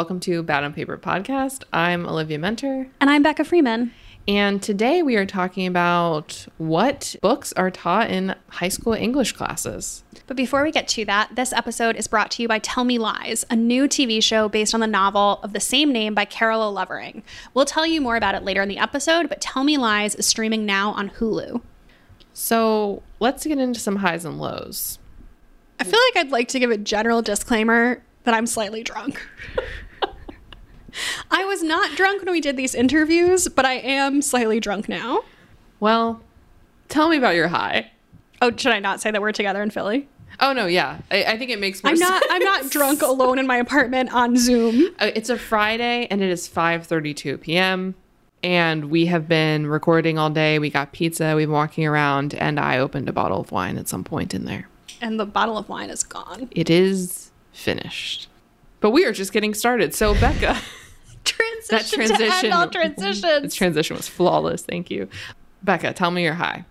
welcome to Bad on Paper podcast. I'm Olivia Muenter, And I'm Becca Freeman. and today we are talking about what books are taught in high school English classes. But before we get to that, this episode is brought to you by Tell Me Lies, a new TV show based on the novel of the same name by Carola Lovering. We'll tell you more about it later in the episode, but Tell Me Lies is streaming now on Hulu. So let's get into some highs and lows. I feel like I'd like to give a general disclaimer that I'm slightly drunk. I was not drunk when we did these interviews, but I am slightly drunk now. Well, tell me about your high. Oh, should I not say that we're together in Philly? Oh no, yeah, I, I think it makes more I'm not sense. I'm not drunk alone in my apartment on Zoom. Uh, It's a Friday and it is 5:32 p.m. and we have been recording all day. We got pizza, we've been walking around and I opened a bottle of wine at some point in there. And the bottle of wine is gone. It is finished. But we are just getting started. So Becca, Transition, that transition all transitions. This transition was flawless. Thank you. Becca, tell me your high.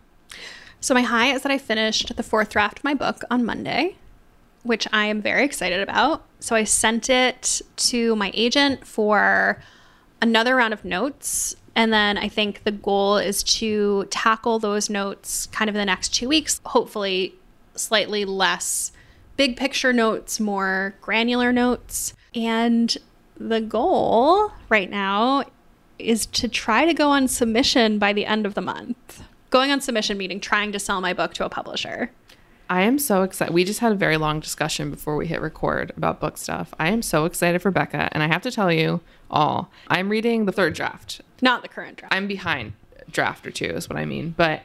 So my high is that I finished the fourth draft of my book on Monday, which I am very excited about. So I sent it to my agent for another round of notes. And then I think the goal is to tackle those notes kind of in the next two weeks, hopefully slightly less big picture notes, more granular notes. And the goal right now is to try to go on submission by the end of the month. Going on submission meaning trying to sell my book to a publisher. I am so excited. We just had a very long discussion before we hit record about book stuff. I am so excited for Becca, and I have to tell you all, I'm reading the third draft. Not the current draft. I'm behind draft or two, is what I mean. But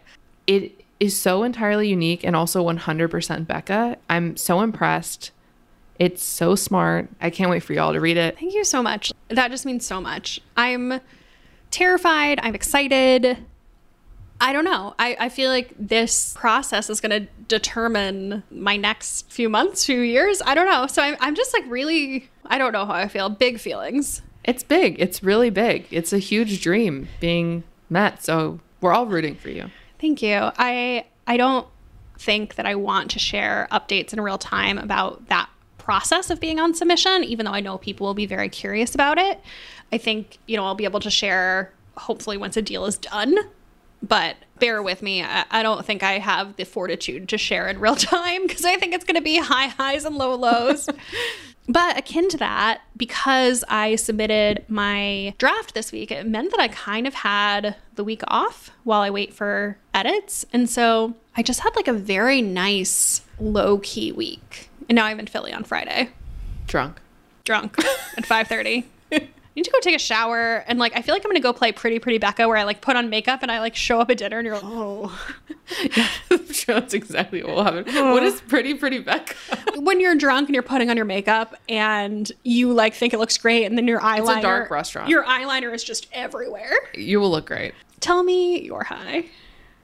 it is so entirely unique and also 100% Becca. I'm so impressed. It's so smart. I can't wait for y'all to read it. Thank you so much. That just means so much. I'm terrified. I'm excited. I don't know. I, I feel like this process is going to determine my next few months, few years. I don't know. So I'm, I'm just like really, I don't know how I feel. Big feelings. It's big. It's really big. It's a huge dream being met. So we're all rooting for you. Thank you. I I don't think that I want to share updates in real time about that process of being on submission, even though I know people will be very curious about it. I think, you know, I'll be able to share hopefully once a deal is done. But bear with me. I, I don't think I have the fortitude to share in real time because I think it's going to be high highs and low lows. But akin to that, because I submitted my draft this week, it meant that I kind of had the week off while I wait for edits. And so I just had like a very nice low key week. And now I'm in Philly on Friday, Drunk. drunk at 5:30. I need to go take a shower and like I feel like I'm gonna go play Pretty Pretty Becca where I like put on makeup and I like show up at dinner and you're like, oh. Sure that's exactly what will happen. Oh. What is pretty, pretty Becca? when you're drunk and you're putting on your makeup and you like think it looks great and then your eyeliner dark restaurant. your eyeliner is just everywhere you will look great. tell me your high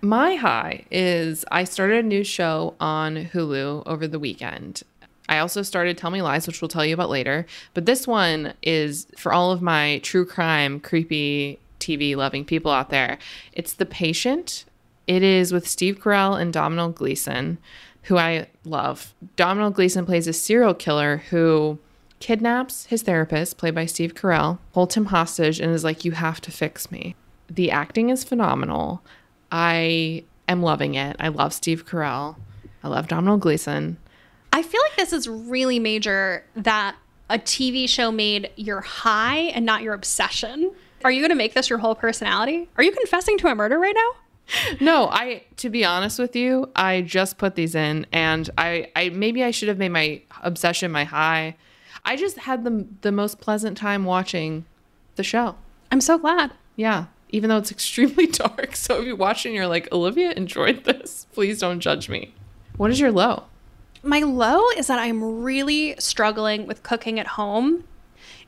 My high is I started a new show on Hulu over the weekend. I also started Tell Me Lies, which we'll tell you about later. But this one is for all of my true crime, creepy TV loving people out there. It's The Patient. It is with Steve Carell and Domhnall Gleeson, who I love. Domhnall Gleeson plays a serial killer who kidnaps his therapist, played by Steve Carell, holds him hostage, and is like, You have to fix me. The acting is phenomenal. I am loving it. I love Steve Carell. I love Domhnall Gleeson. i feel like this is really major that a tv show made your high and not your obsession are you going to make this your whole personality are you confessing to a murder right now No, I to be honest with you, I just put these in and I I maybe I should have made my obsession my high. I just had the the most pleasant time watching the show. i'm so glad Yeah, even though it's extremely dark. So if you watch and you're like, "Olivia enjoyed this." Please don't judge me. What is your low? My low is that I'm really struggling with cooking at home.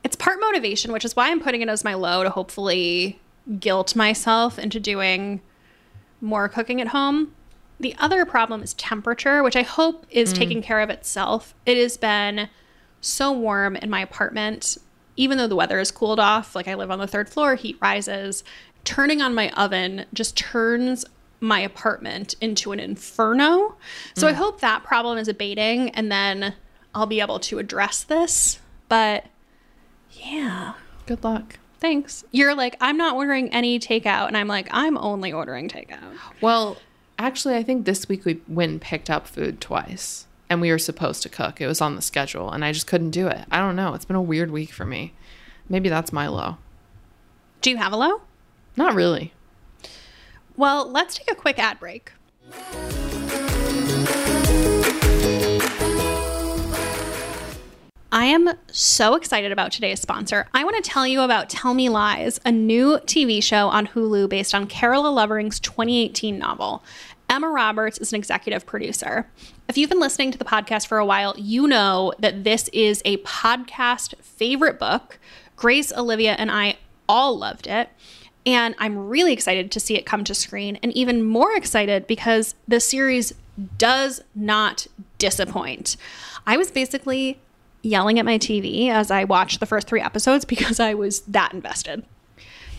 It's part motivation, which is why I'm putting it as my low to hopefully guilt myself into doing more cooking at home. The other problem is temperature, which I hope is mm. taking care of itself. It has been so warm in my apartment, even though the weather has cooled off. Like I live on the third floor, heat rises. Turning on my oven just turns my apartment into an inferno. So I mm. hope that problem is abating and then I'll be able to address this. But Yeah. Good luck. Thanks. You're like, I'm not ordering any takeout. And I'm like, I'm only ordering takeout. Well, actually, I think this week we went and picked up food twice and we were supposed to cook. It was on the schedule and I just couldn't do it. I don't know. It's been a weird week for me. Maybe that's my low. Do you have a low? Not really. Well, let's take a quick ad break. I am so excited about today's sponsor. I want to tell you about Tell Me Lies, a new TV show on Hulu based on Carola Lovering's 2018 novel. Emma Roberts is an executive producer. If you've been listening to the podcast for a while, you know that this is a podcast favorite book. Grace, Olivia, and I all loved it. And I'm really excited to see it come to screen, and even more excited because the series does not disappoint. I was basically yelling at my TV as I watched the first three episodes because I was that invested.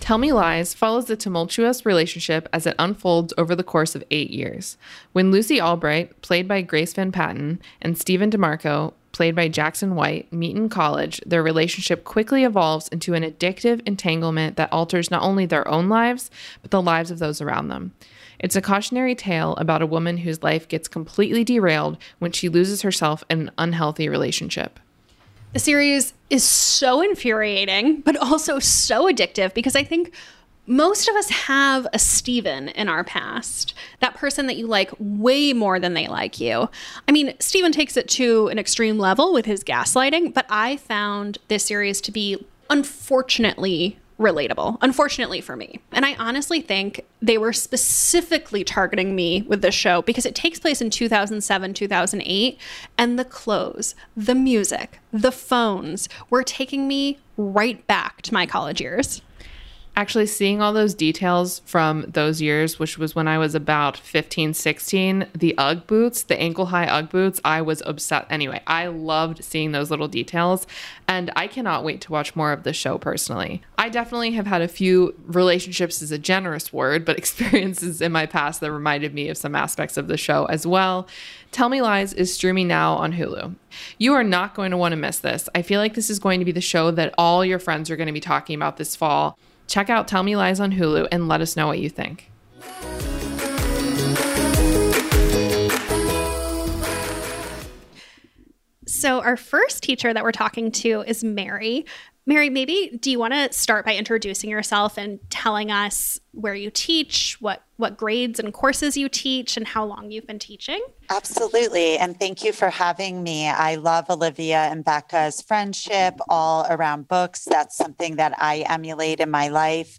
Tell Me Lies follows the tumultuous relationship as it unfolds over the course of eight years. When Lucy Albright, played by Grace Van Patten, and Stephen DeMarco, played by Jackson White, meet in college, their relationship quickly evolves into an addictive entanglement that alters not only their own lives, but the lives of those around them. It's a cautionary tale about a woman whose life gets completely derailed when she loses herself in an unhealthy relationship. The series is so infuriating, but also so addictive because I think most of us have a Steven in our past, that person that you like way more than they like you. I mean, Steven takes it to an extreme level with his gaslighting, but I found this series to be unfortunately relatable, unfortunately for me. And I honestly think they were specifically targeting me with this show because it takes place in 2007, 2008, and the clothes, the music, the phones were taking me right back to my college years actually seeing all those details from those years, which was when I was about 15, 16, the Ugg boots, the ankle high Ugg boots, I was obsessed. Anyway, I loved seeing those little details, and I cannot wait to watch more of the show personally. I definitely have had a few relationships, is a generous word, but experiences in my past that reminded me of some aspects of the show as well. Tell Me Lies is streaming now on Hulu. You are not going to want to miss this. I feel like this is going to be the show that all your friends are going to be talking about this fall. Check out Tell Me Lies on Hulu and let us know what you think. So, our first teacher that we're talking to is Mary. Mary, maybe do you want to start by introducing yourself and telling us where you teach, what what grades and courses you teach, and how long you've been teaching? Absolutely. And thank you for having me. I love Olivia and Becca's friendship all around books. That's something that I emulate in my life.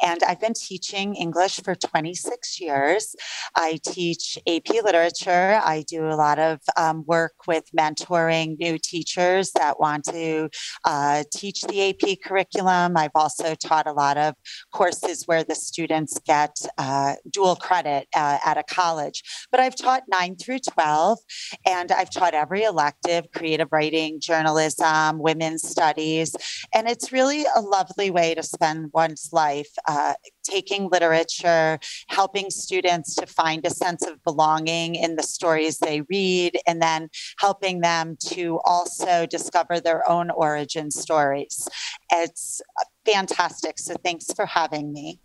And I've been teaching English for 26 years. I teach AP literature. I do a lot of um, work with mentoring new teachers that want to uh, teach the AP curriculum. I've also taught a lot of courses where the students get uh, dual credit uh, at a college. But I've taught 9 through 12, and I've taught every elective creative writing, journalism, women's studies. And it's really a lovely way to spend one's life uh, taking literature, helping students to find a sense of belonging in the stories they read, and then helping them to also discover their own origin stories. It's fantastic. So thanks for having me.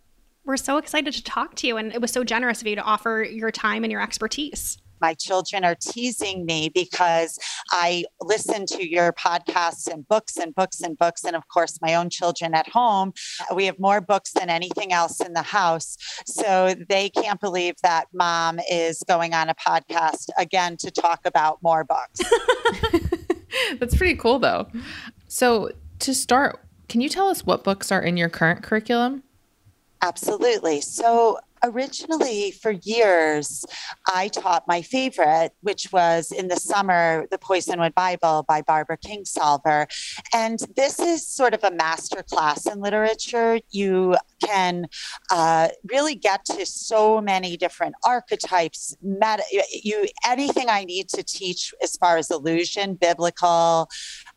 We're so excited to talk to you, and it was so generous of you to offer your time and your expertise my children are teasing me because I listen to your podcasts and books and books and books. And of course, my own children at home, we have more books than anything else in the house. So they can't believe that mom is going on a podcast again to talk about more books. That's pretty cool, though. So, to start, can you tell us what books are in your current curriculum? Absolutely. So, originally for years i taught my favorite which was in the summer the poisonwood bible by barbara kingsolver and this is sort of a master class in literature you can uh, really get to so many different archetypes meta, you anything i need to teach as far as allusion biblical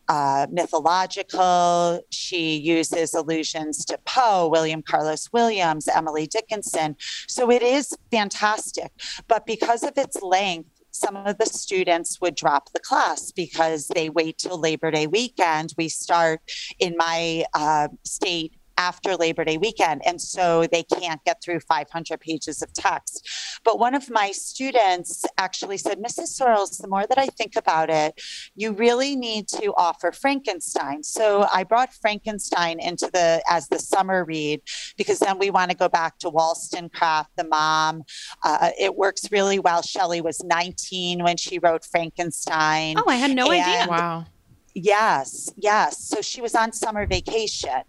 uh, mythological. She uses allusions to Poe, William Carlos Williams, Emily Dickinson. So it is fantastic. But because of its length, some of the students would drop the class because they wait till Labor Day weekend. We start in my uh, state after Labor Day weekend. And so they can't get through 500 pages of text. But one of my students actually said, Mrs. Sorrells, the more that I think about it, you really need to offer Frankenstein. So I brought Frankenstein into the as the summer read because then we want to go back to Wollstonecraft, the mom. Uh, it works really well. Shelley was 19 when she wrote Frankenstein. Oh, I had no And- idea. Wow. Yes, yes. So she was on summer vacation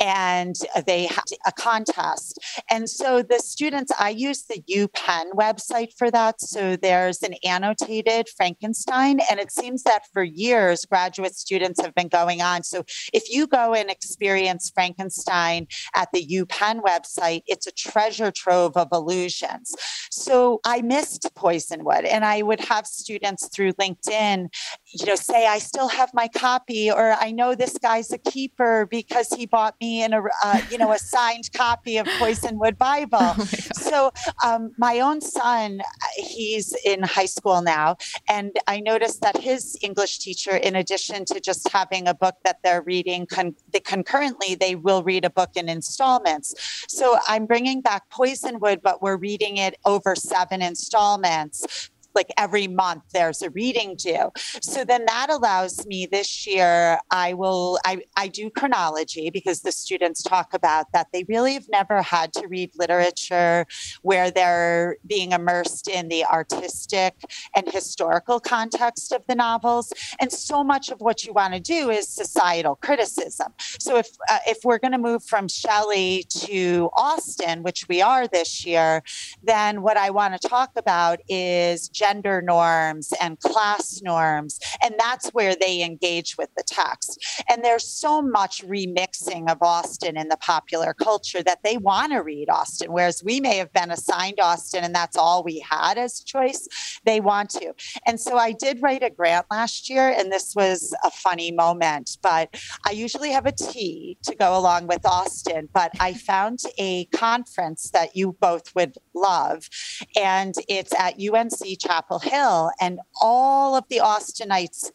and they had a contest. And so the students, I use the UPenn website for that. So there's an annotated Frankenstein. And it seems that for years, graduate students have been going on. So if you go and experience Frankenstein at the UPenn website, it's a treasure trove of allusions. So I missed Poisonwood and I would have students through LinkedIn you know, say I still have my copy, or I know this guy's a keeper because he bought me in a, uh, you know, a signed copy of Poisonwood Bible. Oh my so um, my own son, he's in high school now, and I noticed that his English teacher, in addition to just having a book that they're reading, con- they concurrently they will read a book in installments. So I'm bringing back Poisonwood, but we're reading it over seven installments like every month there's a reading due. So then that allows me this year i will i, I do chronology because the students talk about that they really have never had to read literature where they're being immersed in the artistic and historical context of the novels. And so much of what you want to do is societal criticism. So if uh, if we're going to move from shelley to austen which we are this year then what I want to talk about is gender norms and class norms. And that's where they engage with the text. And there's so much remixing of Austen in the popular culture that they want to read Austen, whereas we may have been assigned Austen and that's all we had as choice. They want to. And so I did write a grant last year, and this was a funny moment, but I usually have a tea to go along with Austen, but I found a conference that you both would love, and it's at UNC Chapel Hill, and all of the Austenites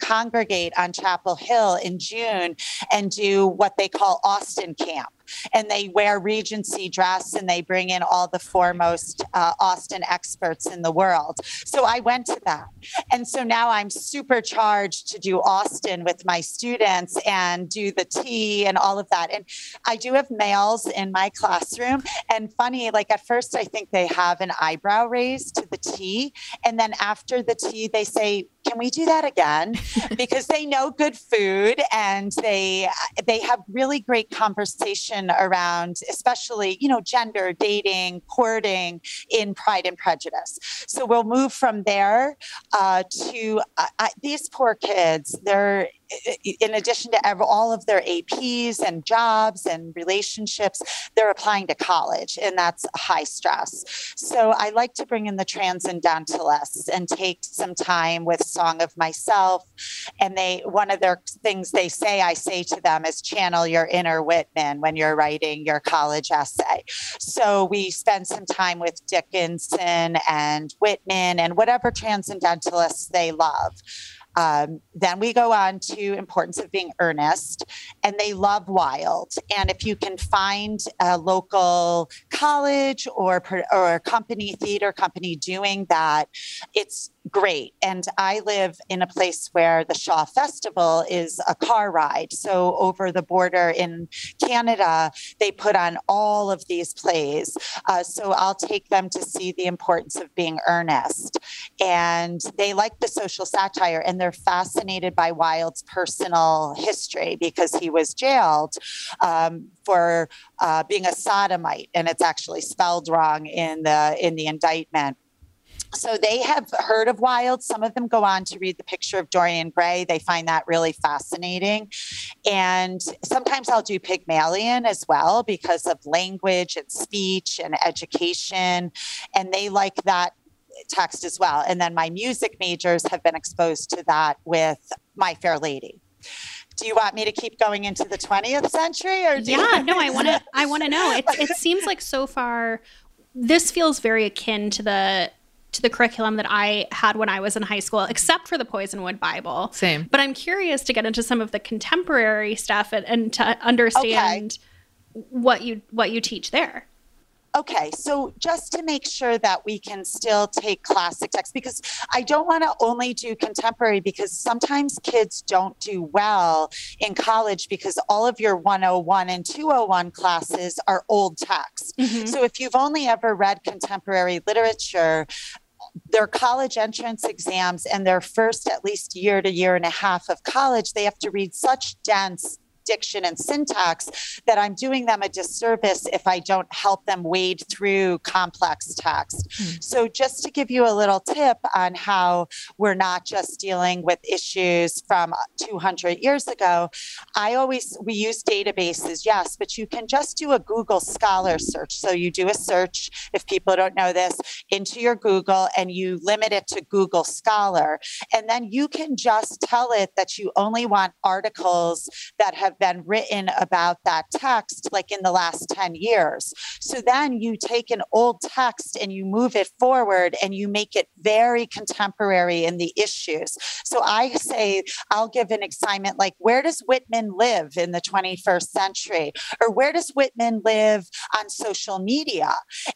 congregate on Chapel Hill in June and do what they call Austen Camp. And they wear Regency dress and they bring in all the foremost uh, Austen experts in the world. So I went to that. And so now I'm supercharged to do Austen with my students and do the tea and all of that. And I do have males in my classroom. And funny, like at first, I think they have an eyebrow raised to the tea. And then after the tea, they say, can we do that again? Because they know good food and they they have really great conversation around especially you know gender dating courting in pride and prejudice. So we'll move from there uh, to uh, I, these poor kids they're in addition to ever, all of their APs and jobs and relationships, they're applying to college, and that's high stress. So I like to bring in the transcendentalists and take some time with Song of Myself. And they, one of their things they say, I say to them is channel your inner Whitman when you're writing your college essay. So we spend some time with Dickinson and Whitman and whatever transcendentalists they love. Um, then we go on to importance of being earnest, and they love Wilde. And if you can find a local college or or company, theater company doing that, it's great. And I live in a place where the Shaw Festival is a car ride. So over the border in Canada, they put on all of these plays. Uh, so I'll take them to see the importance of being earnest. And they like the social satire and they're fascinated by Wilde's personal history because he was jailed um, for uh, being a sodomite, and it's actually spelled wrong in the in the indictment. So they have heard of Wilde. Some of them go on to read the picture of Dorian Gray. They find that really fascinating. And sometimes I'll do Pygmalion as well because of language and speech and education. And they like that text as well. And then my music majors have been exposed to that with My Fair Lady. Do you want me to keep going into the 20th century or do you- yeah no i want to i want to know it, it seems like so far this feels very akin to the to the curriculum that I had when I was in high school, except for the Poisonwood Bible. Same. But I'm curious to get into some of the contemporary stuff and, and to understand okay. what you what you teach there. Okay, so just to make sure that we can still take classic texts, because I don't want to only do contemporary, because sometimes kids don't do well in college because all of your 101 and 201 classes are old texts. Mm-hmm. So if you've only ever read contemporary literature, their college entrance exams and their first at least year to year and a half of college, they have to read such dense diction and syntax that I'm doing them a disservice if I don't help them wade through complex text. Mm-hmm. So, just to give you a little tip on how we're not just dealing with issues from 200 years ago, I always, we use databases, yes, but you can just do a Google Scholar search. So, you do a search, if people don't know this, into your Google and you limit it to Google Scholar. And then you can just tell it that you only want articles that have have been written about that text like in the last 10 years. So then you take an old text and you move it forward and you make it very contemporary in the issues. So I say, I'll give an assignment like, where does Whitman live in the 21st century? Or where does Whitman live on social media?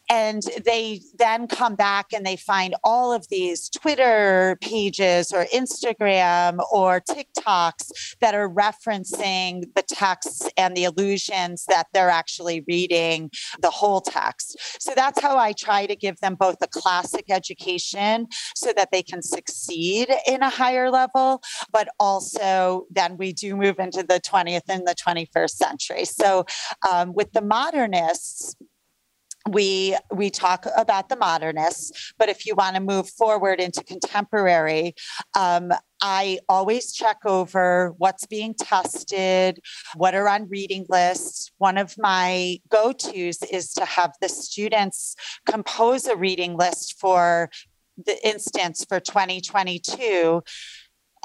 And they then come back and they find all of these Twitter pages or Instagram or TikToks that are referencing the texts and the allusions that they're actually reading the whole text. So that's how I try to give them both a classic education so that they can succeed in a higher level, but also then we do move into the 20th and the 21st century. So um, with the modernists, we we talk about the modernists but if you want to move forward into contemporary um, i always check over what's being tested what are on reading lists. One of my go-to's is to have the students compose a reading list for the instance for 2022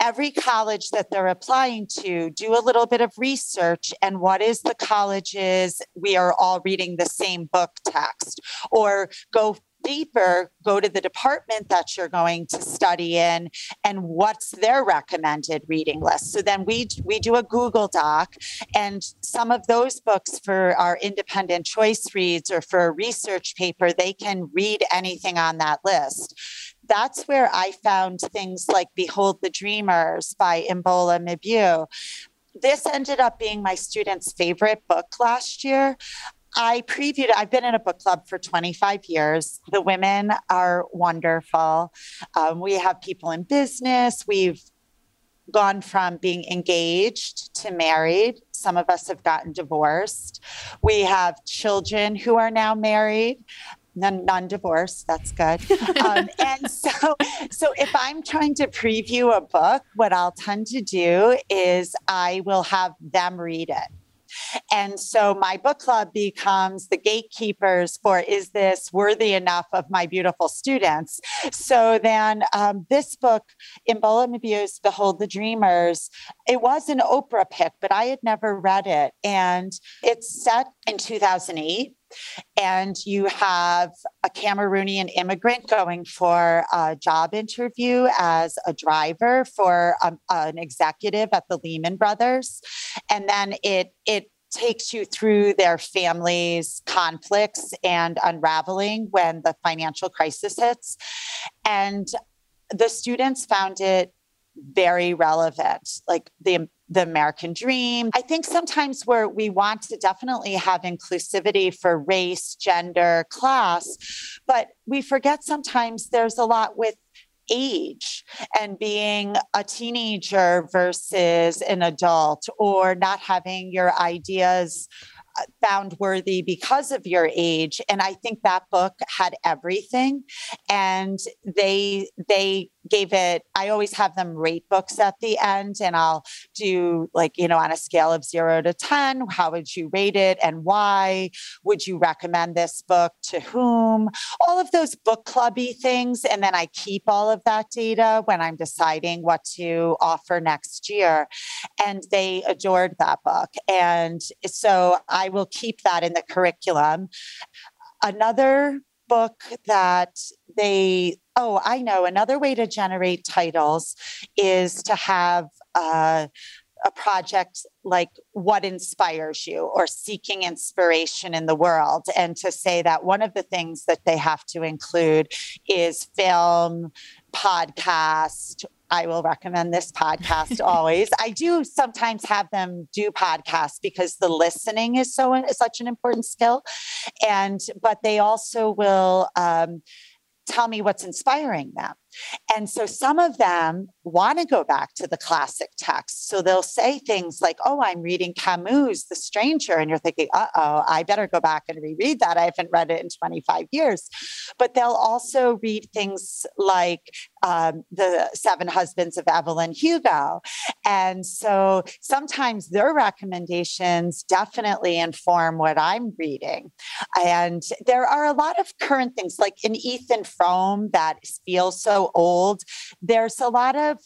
every college that they're applying to do a little bit of research and what is the colleges we are all reading the same book text or go deeper go to the department that you're going to study in and what's their recommended reading list. So then we we do a google doc and some of those books for our independent choice reads or for a research paper they can read anything on that list that's where I found things like Behold the Dreamers by Imbolo Mbue. This ended up being my students' favorite book last year. I previewed, I've been in a book club for 25 years. The women are wonderful. Um, we have people in business. We've gone from being engaged to married. Some of us have gotten divorced. We have children who are now married non divorce. That's good. Um, and so, so if I'm trying to preview a book, what I'll tend to do is I will have them read it. And so my book club becomes the gatekeepers for is this worthy enough of my beautiful students? So then um, this book, Imbolo Mbue's Behold the Dreamers, it was an Oprah pick, but I had never read it. And it's set in 2008 and you have a Cameroonian immigrant going for a job interview as a driver for um, an executive at the Lehman Brothers, and then it it takes you through their family's conflicts and unraveling when the financial crisis hits, and the students found it very relevant like the the American dream. I think sometimes where we want to definitely have inclusivity for race, gender, class, but we forget sometimes there's a lot with age and being a teenager versus an adult or not having your ideas found worthy because of your age and i think that book had everything and they they gave it, I always have them rate books at the end and I'll do like, you know, on a scale of zero to 10, how would you rate it and why? Would you recommend this book to whom? All of those book clubby things. And then I keep all of that data when I'm deciding what to offer next year. And they adored that book. And so I will keep that in the curriculum. Another book that they oh i know another way to generate titles is to have uh, a project like what inspires you or seeking inspiration in the world and to say that one of the things that they have to include is film podcast I will recommend this podcast always. I do sometimes have them do podcasts because the listening is so is such an important skill, and but they also will um, tell me what's inspiring them. And so some of them want to go back to the classic text. So they'll say things like, Oh, I'm reading Camus, The Stranger. And you're thinking, Uh oh, I better go back and reread that. I haven't read it in 25 years. But they'll also read things like um, The Seven Husbands of Evelyn Hugo. And so sometimes their recommendations definitely inform what I'm reading. And there are a lot of current things like in Ethan Frome that feels so old. There's a lot of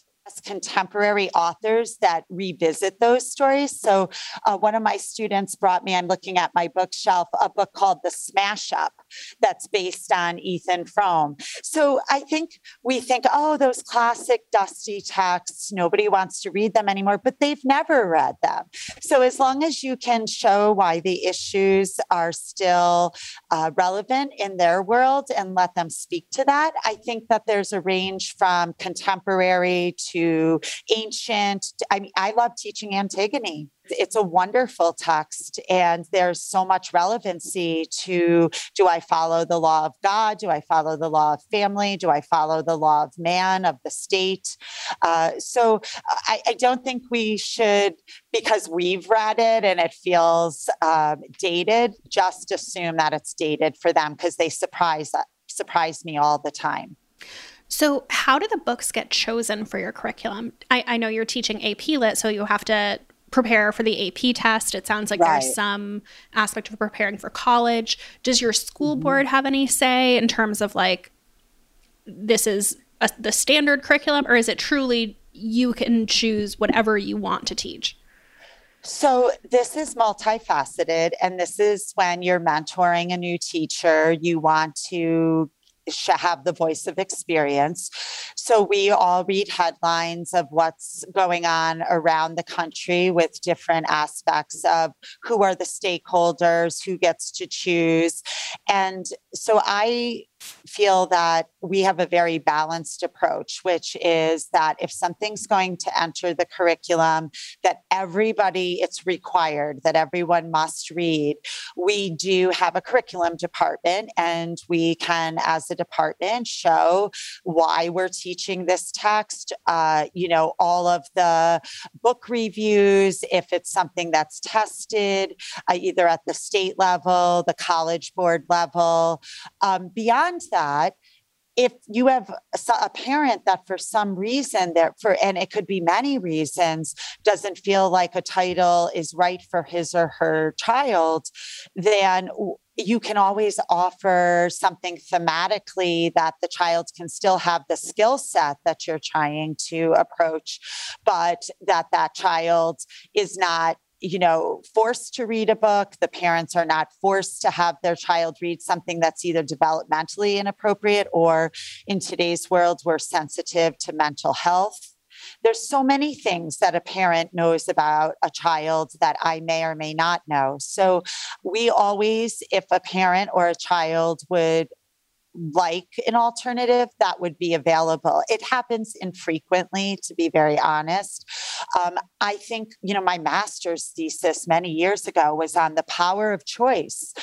contemporary authors that revisit those stories. So, uh, one of my students brought me, I'm looking at my bookshelf, a book called The Smash Up that's based on Ethan Frome. So, I think we think, oh, those classic dusty texts, nobody wants to read them anymore, but they've never read them. So, as long as you can show why the issues are still uh, relevant in their world and let them speak to that, I think that there's a range from contemporary to to ancient. I mean, I love teaching Antigone. It's a wonderful text, and there's so much relevancy to do I follow the law of God? Do I follow the law of family? Do I follow the law of man, of the state? Uh, so I, I, don't think we should, because we've read it and it feels um, dated, just assume that it's dated for them because they surprise surprise me all the time. So, how do the books get chosen for your curriculum? I, I know you're teaching AP Lit, so you have to prepare for the AP test. It sounds like right. there's some aspect of preparing for college. Does your school mm-hmm. board have any say in terms of like, this is a, the standard curriculum, or is it truly you can choose whatever you want to teach? So, this is multifaceted, and this is when you're mentoring a new teacher, you want to have the voice of experience. So we all read headlines of what's going on around the country with different aspects of who are the stakeholders, who gets to choose. And so I feel that we have a very balanced approach, which is that if something's going to enter the curriculum, that everybody, it's required that everyone must read. We do have a curriculum department, and we can, as a department, show why we're teaching this text. Uh, you know, all of the book reviews, if it's something that's tested, uh, either at the state level, the college board level. Um, beyond beyond that, if you have a parent that for some reason that for and it could be many reasons doesn't feel like a title is right for his or her child then you can always offer something thematically that the child can still have the skill set that you're trying to approach but that that child is not you know, forced to read a book. The parents are not forced to have their child read something that's either developmentally inappropriate or in today's world, we're sensitive to mental health. There's so many things that a parent knows about a child that I may or may not know. So we always, if a parent or a child would like an alternative that would be available. It happens infrequently, to be very honest. Um, I think, you know, my master's thesis many years ago was on the power of choice.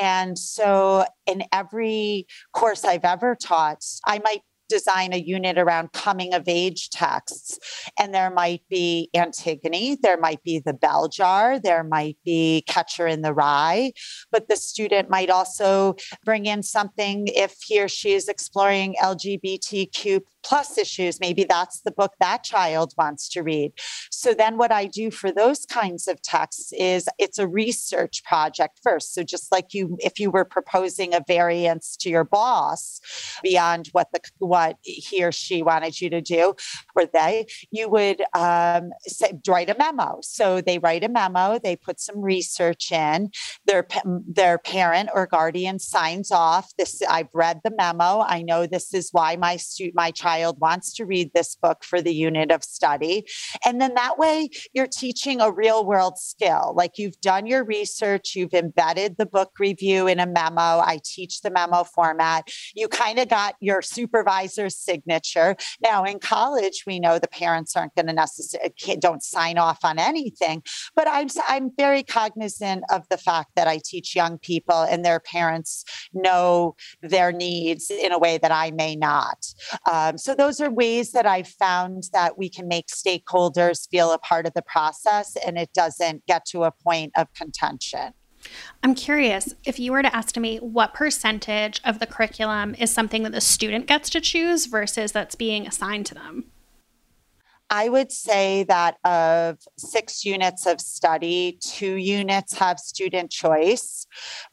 And so in every course I've ever taught, I might design a unit around coming of age texts. And there might be Antigone, there might be the bell jar, there might be Catcher in the Rye, but the student might also bring in something if he or she is exploring LGBTQ plus issues. Maybe that's the book that child wants to read. So then what I do for those kinds of texts is it's a research project first. So just like you, if you were proposing a variance to your boss beyond what the what he or she wanted you to do, or they, you would um, say, write a memo. So they write a memo, they put some research in, their their parent or guardian signs off. This I've read the memo. I know this is why my student, my child wants to read this book for the unit of study, and then that way you're teaching a real world skill. Like you've done your research, you've embedded the book review in a memo. I teach the memo format. You kind of got your supervisor's signature. Now in college, we know the parents aren't going to necessarily don't sign off on anything, but I'm I'm very cognizant of the fact that I teach young people and their parents know their needs in a way that I may not. Um, so those are ways that I've found that we can make stakeholders feel a part of the process and it doesn't get to a point of contention. I'm curious if you were to estimate what percentage of the curriculum is something that the student gets to choose versus that's being assigned to them. I would say that of six units of study, two units have student choice,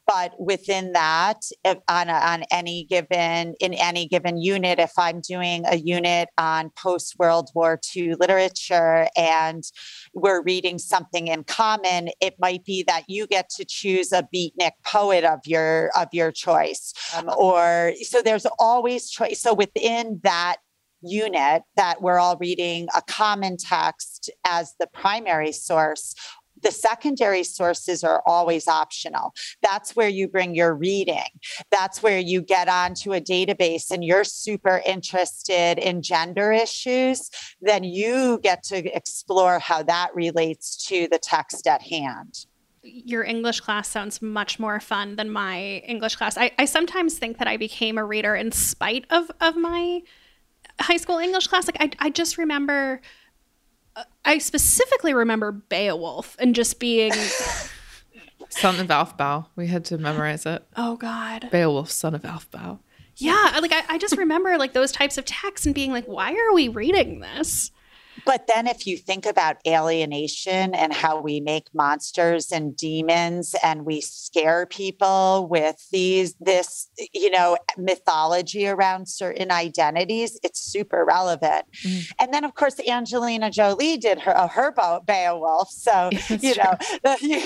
but within that, on, a, on any given in any given unit, if I'm doing a unit on post World War II literature and we're reading something in common, it might be that you get to choose a beatnik poet of your of your choice, um, or so there's always choice. So within that unit that we're all reading a common text as the primary source the secondary sources are always optional. That's where you bring your reading. That's where you get onto a database and you're super interested in gender issues. Then you get to explore how that relates to the text at hand your English class sounds much more fun than my English class. I, I sometimes think that I became a reader in spite of, of my high school English class, like I, I just remember, uh, I specifically remember Beowulf and just being. son of Alfbow. We had to memorize it. Oh God. Beowulf, son of Alfbow. Yeah, like I, I just remember like those types of texts and being like, why are we reading this? But then, if you think about alienation and how we make monsters and demons and we scare people with these, this, you know, mythology around certain identities, it's super relevant. Mm. And then, of course, Angelina Jolie did her, her Beowulf. So, you know, you,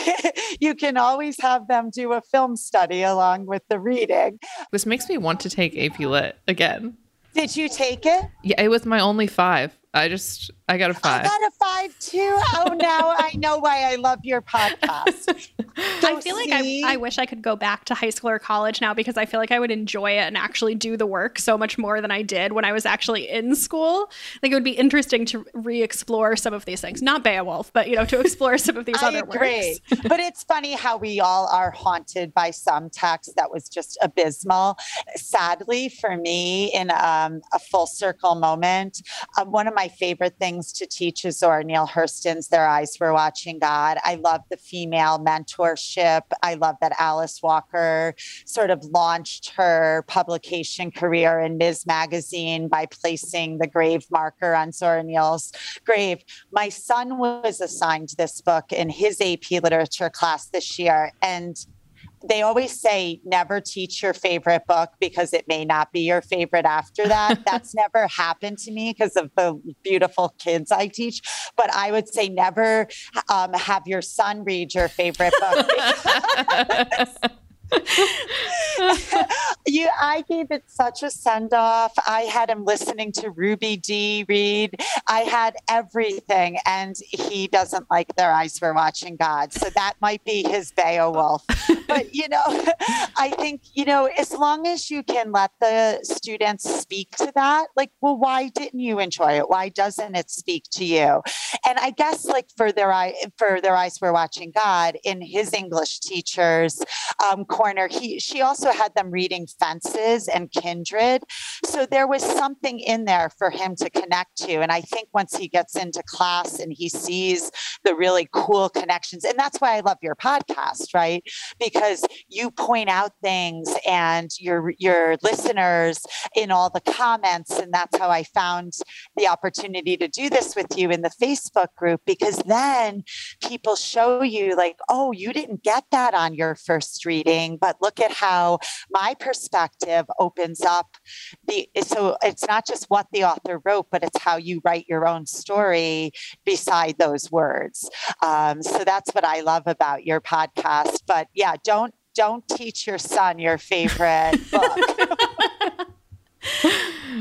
you can always have them do a film study along with the reading. This makes me want to take AP Lit again. Did you take it? Yeah, it was my only five. I just I got a five. I got a five too. Oh, now I know why I love your podcast. I feel like I, I, wish I could go back to high school or college now because I feel like I would enjoy it and actually do the work so much more than I did when I was actually in school. Like it would be interesting to re-explore some of these things. Not Beowulf, but you know, to explore some of these I other agree. works. but it's funny how we all are haunted by some text that was just abysmal. Sadly, for me, in um, a full circle moment, um, one of my favorite things to teach is Zora Neale Hurston's Their Eyes Were Watching God. I love the female mentorship. I love that Alice Walker sort of launched her publication career in Ms. Magazine by placing the grave marker on Zora Neale's grave. My son was assigned this book in his AP literature class this year. And they always say never teach your favorite book because it may not be your favorite after that. That's never happened to me because of the beautiful kids I teach. But I would say never um, have your son read your favorite book. you, I gave it such a send off. I had him listening to Ruby Dee read. I had everything, and he doesn't like their eyes were watching God. So that might be his Beowulf. but you know, I think you know, as long as you can let the students speak to that, like, well, why didn't you enjoy it? Why doesn't it speak to you? And I guess like for their eye, for their eyes were watching God in his English teachers. Um, corner, he she also had them reading Fences and Kindred. So there was something in there for him to connect to. And I think once he gets into class and he sees the really cool connections, and that's why I love your podcast, right? Because because you point out things and your your listeners in all the comments and that's how I found the opportunity to do this with you in the Facebook group because then people show you like oh you didn't get that on your first reading but look at how my perspective opens up the so it's not just what the author wrote but it's how you write your own story beside those words um, so that's what I love about your podcast but yeah don't don't teach your son your favorite book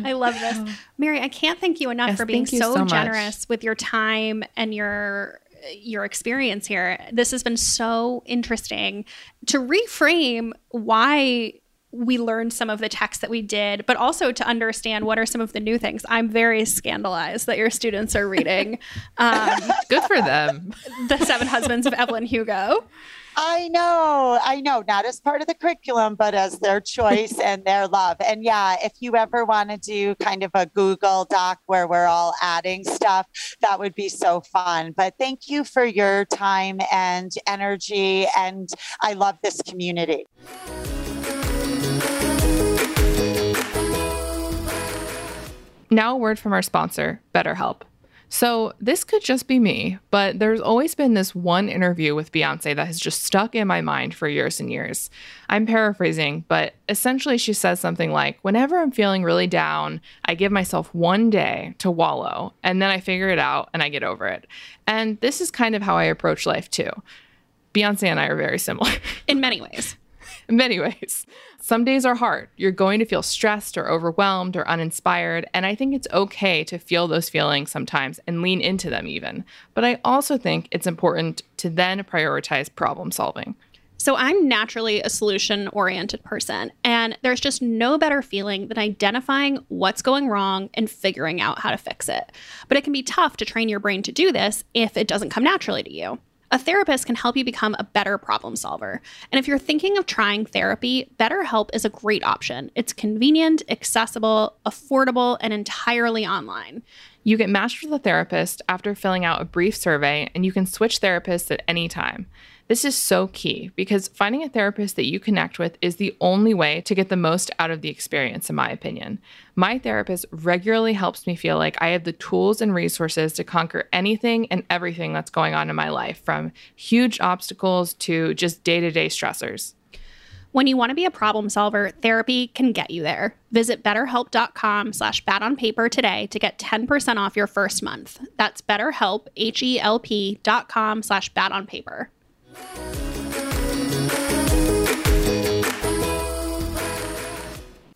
I love this. Mary, I can't thank you enough Yes, for being so, so generous with your time and your your experience here. This has been so interesting to reframe why we learned some of the text that we did, but also to understand what are some of the new things. I'm very scandalized that your students are reading um, Good for them. The Seven Husbands of Evelyn Hugo. I know, I know, not as part of the curriculum, but as their choice and their love. And yeah, if you ever want to do kind of a Google Doc where we're all adding stuff, that would be so fun. But thank you for your time and energy. And I love this community. Now, a word from our sponsor, BetterHelp. So, this could just be me, but there's always been this one interview with Beyonce that has just stuck in my mind for years and years. I'm paraphrasing, but essentially, she says something like, Whenever I'm feeling really down, I give myself one day to wallow, and then I figure it out and I get over it. And this is kind of how I approach life too. Beyonce and I are very similar. In many ways. in many ways. Some days are hard. You're going to feel stressed or overwhelmed or uninspired. And I think it's okay to feel those feelings sometimes and lean into them even. But I also think it's important to then prioritize problem solving. So I'm naturally a solution oriented person, and there's just no better feeling than identifying what's going wrong and figuring out how to fix it. But it can be tough to train your brain to do this if it doesn't come naturally to you. A therapist can help you become a better problem solver. And if you're thinking of trying therapy, BetterHelp is a great option. It's convenient, accessible, affordable, and entirely online. You get matched with a therapist after filling out a brief survey, and you can switch therapists at any time. This is so key because finding a therapist that you connect with is the only way to get the most out of the experience, in my opinion. My therapist regularly helps me feel like I have the tools and resources to conquer anything and everything that's going on in my life, from huge obstacles to just day to day stressors. When you want to be a problem solver, therapy can get you there. Visit betterhelp.com slash bad on paper today to get 10% off your first month. That's betterhelp, H-E-L-P dot com slash.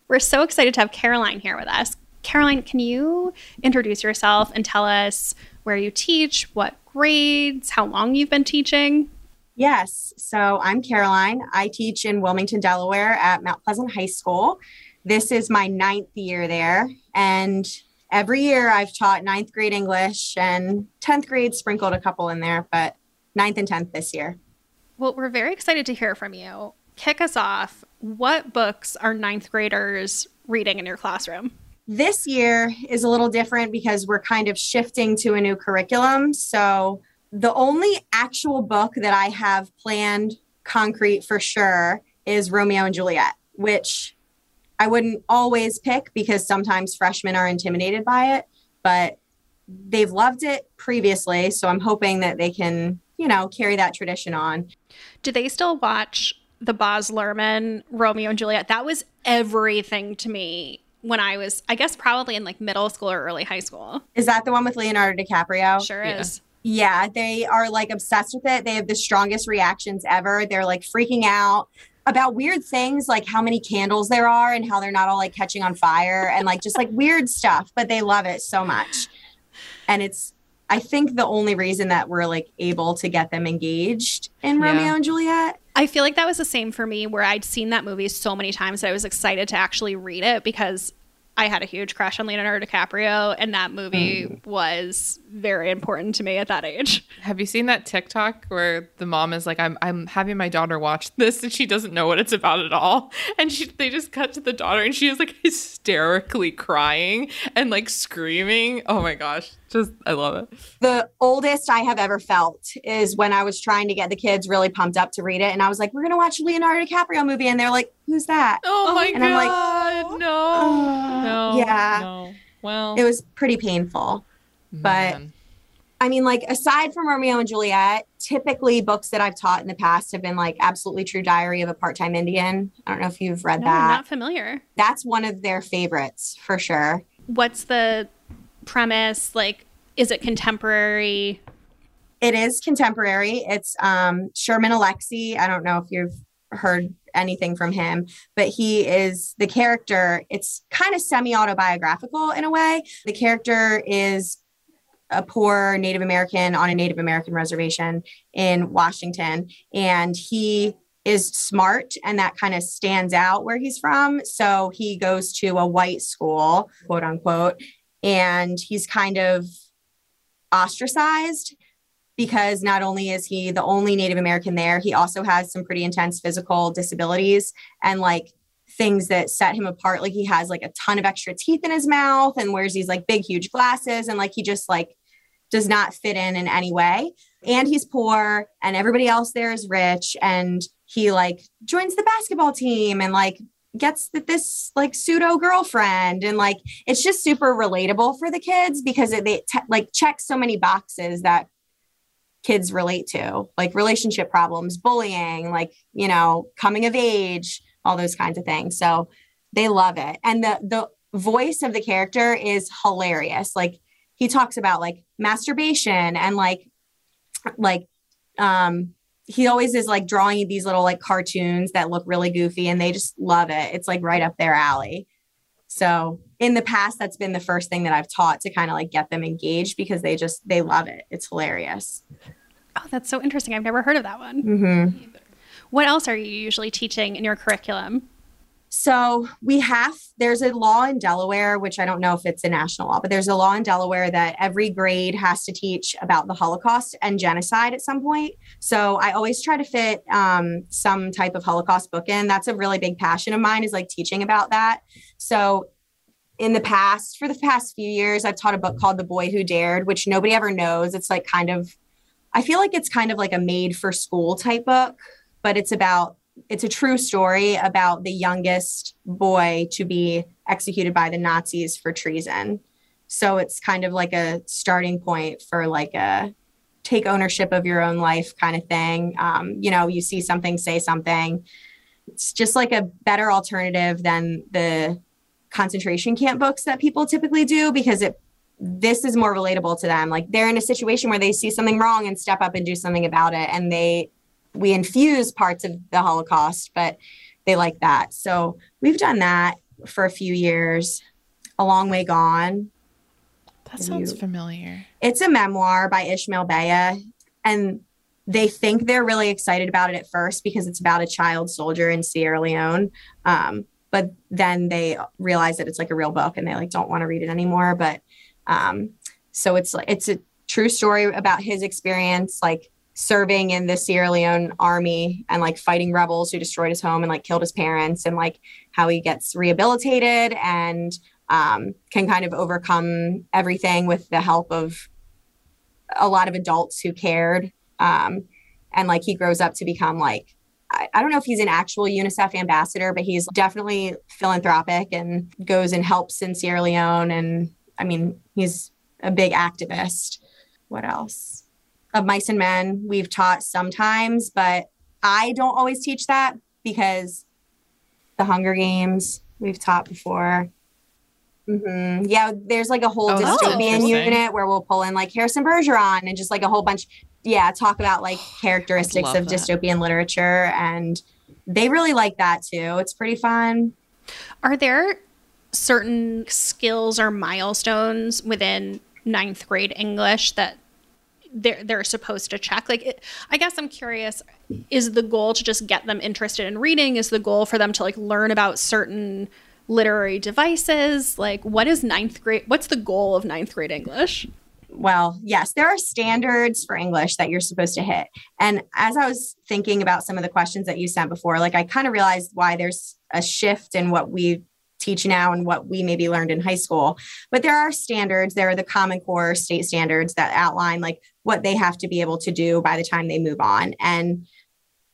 We're so excited to have Caroline here with us. Caroline, can you introduce yourself and tell us where you teach, what grades, how long you've been teaching? Yes. So I'm Caroline. I teach in Wilmington, Delaware at Mount Pleasant High School. This is my ninth year there. And every year I've taught ninth grade English and 10th grade sprinkled a couple in there, but ninth and 10th this year. Well, we're very excited to hear from you. Kick us off. What books are ninth graders reading in your classroom? This year is a little different because we're kind of shifting to a new curriculum. So the only actual book that I have planned concrete for sure is Romeo and Juliet, which I wouldn't always pick because sometimes freshmen are intimidated by it, but they've loved it previously. So I'm hoping that they can, you know, carry that tradition on. Do they still watch the Baz Luhrmann Romeo and Juliet? That was everything to me when I was, I guess, probably in like middle school or early high school. Is that the one with Leonardo DiCaprio? Sure Yeah. is. Yeah, they are like obsessed with it. They have the strongest reactions ever. They're like freaking out about weird things like how many candles there are and how they're not all like catching on fire and like just like weird stuff, but they love it so much. And it's I think the only reason that we're like able to get them engaged in Yeah. Romeo and Juliet. I feel like that was the same for me where I'd seen that movie so many times that I was excited to actually read it because I had a huge crush on Leonardo DiCaprio and that movie mm. was very important to me at that age. Have you seen that TikTok where the mom is like, "I'm I'm having my daughter watch this and she doesn't know what it's about at all," and she they just cut to the daughter and she is like hysterically crying and like screaming. Oh my gosh, Just, I love it. The oldest I have ever felt is when I was trying to get the kids really pumped up to read it. And I was like, we're going to watch a Leonardo DiCaprio movie. And they're like, who's that? Oh my And I'm like, God. no. "Uh, no. yeah. No. Well, It was pretty painful. but- I mean, like, aside from Romeo and Juliet, typically books that I've taught in the past have been like Absolutely True Diary of a Part Time Indian. I don't know if you've read No, that. not familiar. That's one of their favorites for sure. What's the premise? Like, is it contemporary? It is contemporary. It's um, Sherman Alexie. I don't know if you've heard anything from him, but he is the character. It's kind of semi autobiographical in a way. The character is a poor Native American on a Native American reservation in Washington, and he is smart and that kind of stands out where he's from. So he goes to a white school, quote unquote, and he's kind of ostracized because not only is he the only Native American there, he also has some pretty intense physical disabilities and like things that set him apart. Like he has like a ton of extra teeth in his mouth and wears these like big, huge glasses and like he just like does not fit in in any way. And he's poor and everybody else there is rich and he like joins the basketball team and like gets th- this like pseudo girlfriend and like it's just super relatable for the kids because it they te- like check so many boxes that kids relate to like relationship problems bullying like you know coming of age all those kinds of things. So they love it. And the the voice of the character is hilarious. Like he talks about like masturbation and like like um he always is like drawing these little like cartoons that look really goofy and they just love it it's like right up their alley so in the past that's been the first thing that i've taught to kind of like get them engaged because they just they love it it's hilarious Oh, that's so interesting. I've never heard of that one. mm-hmm. What else are you usually teaching in your curriculum? So we have, there's a law in Delaware, which I don't know if it's a national law, but there's a law in Delaware that every grade has to teach about the Holocaust and genocide at some point. So I always try to fit um, some type of Holocaust book in. That's a really big passion of mine is like teaching about that. So in the past, for the past few years, I've taught a book called The Boy Who Dared, which nobody ever knows. It's like kind of, I feel like it's kind of like a made for school type book, but it's about it's a true story about the youngest boy to be executed by the Nazis for treason. So it's kind of like a starting point for like a take ownership of your own life kind of thing. Um, you know, you see something, say something. It's just like a better alternative than the concentration camp books that people typically do because it this is more relatable to them. Like they're in a situation where they see something wrong and step up and do something about it and they we infuse parts of the Holocaust, but they like that. So we've done that for a few years. A Long Way Gone. That sounds you- familiar. It's a memoir by Ishmael Beah, and they think they're really excited about it at first because it's about a child soldier in Sierra Leone. Um, but then they realize that it's like a real book, and they like don't want to read it anymore. But um, so it's like it's a true story about his experience, like serving in the Sierra Leone army and like fighting rebels who destroyed his home and like killed his parents and like how he gets rehabilitated and um, can kind of overcome everything with the help of a lot of adults who cared. Um, and like he grows up to become like, I, I don't know if he's an actual UNICEF ambassador, but he's definitely philanthropic and goes and helps in Sierra Leone. And I mean, he's a big activist. What else? Of mice and men we've taught sometimes but i don't always teach that because the hunger games we've taught before. Hmm yeah there's like a whole Oh, dystopian unit where we'll pull in like harrison bergeron and just like a whole bunch yeah talk about like characteristics of that. dystopian literature and they really like that too. It's pretty fun. Are there certain skills or milestones within ninth grade English that they're they're supposed to check? Like, it, I guess I'm curious: is the goal to just get them interested in reading? Is the goal for them to like learn about certain literary devices? Like, what is ninth grade? What's the goal of ninth grade English? well, yes, there are standards for English that you're supposed to hit. And as I was thinking about some of the questions that you sent before, like I kind of realized why there's a shift in what we teach now and what we maybe learned in high school. But there are standards. There are the Common Core state standards that outline like what they have to be able to do by the time they move on. And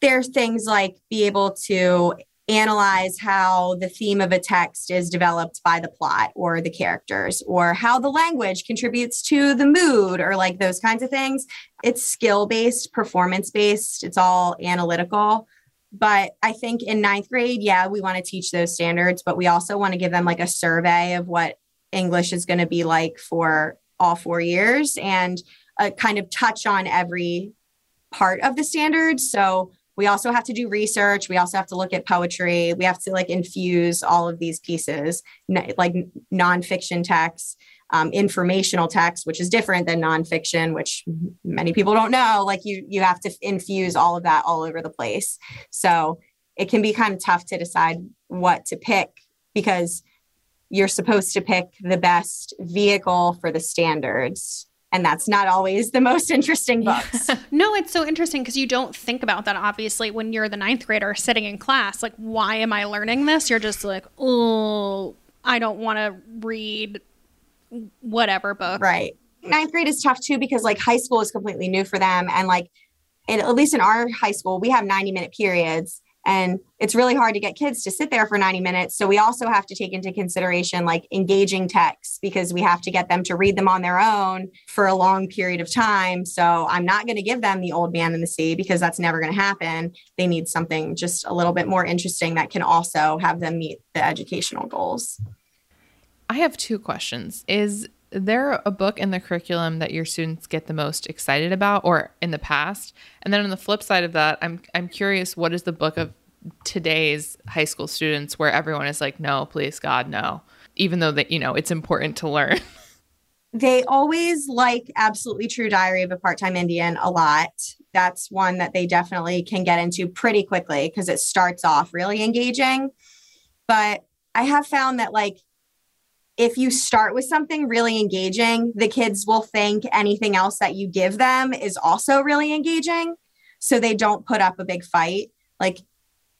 there's things like be able to analyze how the theme of a text is developed by the plot or the characters or how the language contributes to the mood or like those kinds of things. It's skill based performance based it's all analytical. But i think in ninth grade yeah we want to teach those standards but we also want to give them like a survey of what english is going to be like for all four years. And a kind of touch on every part of the standards so we also have to do research. We also have to look at poetry. We have to like infuse all of these pieces like nonfiction texts um, informational text which is different than nonfiction which many people don't know. Like you you have to infuse all of that all over the place. So it can be kind of tough to decide what to pick because you're supposed to pick the best vehicle for the standards and that's not always the most interesting books. no, it's so interesting because you don't think about that obviously when you're the ninth grader sitting in class. Like, why am I learning this? You're just like, oh, I don't want to read whatever book. Right. Ninth grade is tough too because like high school is completely new for them. And like, in, at least in our high school, we have 90 minute periods and it's really hard to get kids to sit there for 90 minutes. So we also have to take into consideration like engaging texts because we have to get them to read them on their own for a long period of time. So I'm not going to give them the old man and the sea because that's never going to happen. They need something just a little bit more interesting that can also have them meet the educational goals. I have two questions. Is there a book in the curriculum that your students get the most excited about or in the past? And then on the flip side of that, I'm I'm curious what is the book of today's high school students where everyone is like, no, please God, no. Even though that, you know, it's important to learn. They always like Absolutely True Diary of a Part-Time Indian a lot. That's one that they definitely can get into pretty quickly because it starts off really engaging. But I have found that like if you start with something really engaging, the kids will think anything else that you give them is also really engaging. So they don't put up a big fight. Like,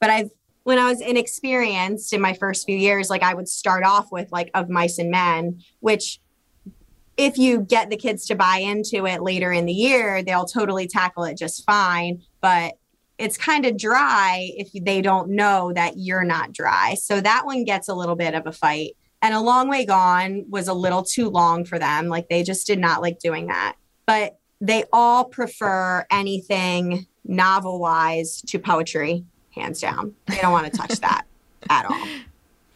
but I've, when I was inexperienced in my first few years, like I would start off with like Of Mice and Men, which if you get the kids to buy into it later in the year, they'll totally tackle it just fine. But it's kind of dry if they don't know that you're not dry. So that one gets a little bit of a fight. And A Long Way Gone was a little too long for them. Like they just did not like doing that. But they all prefer anything novel wise to poetry, hands down. They don't want to touch that at all.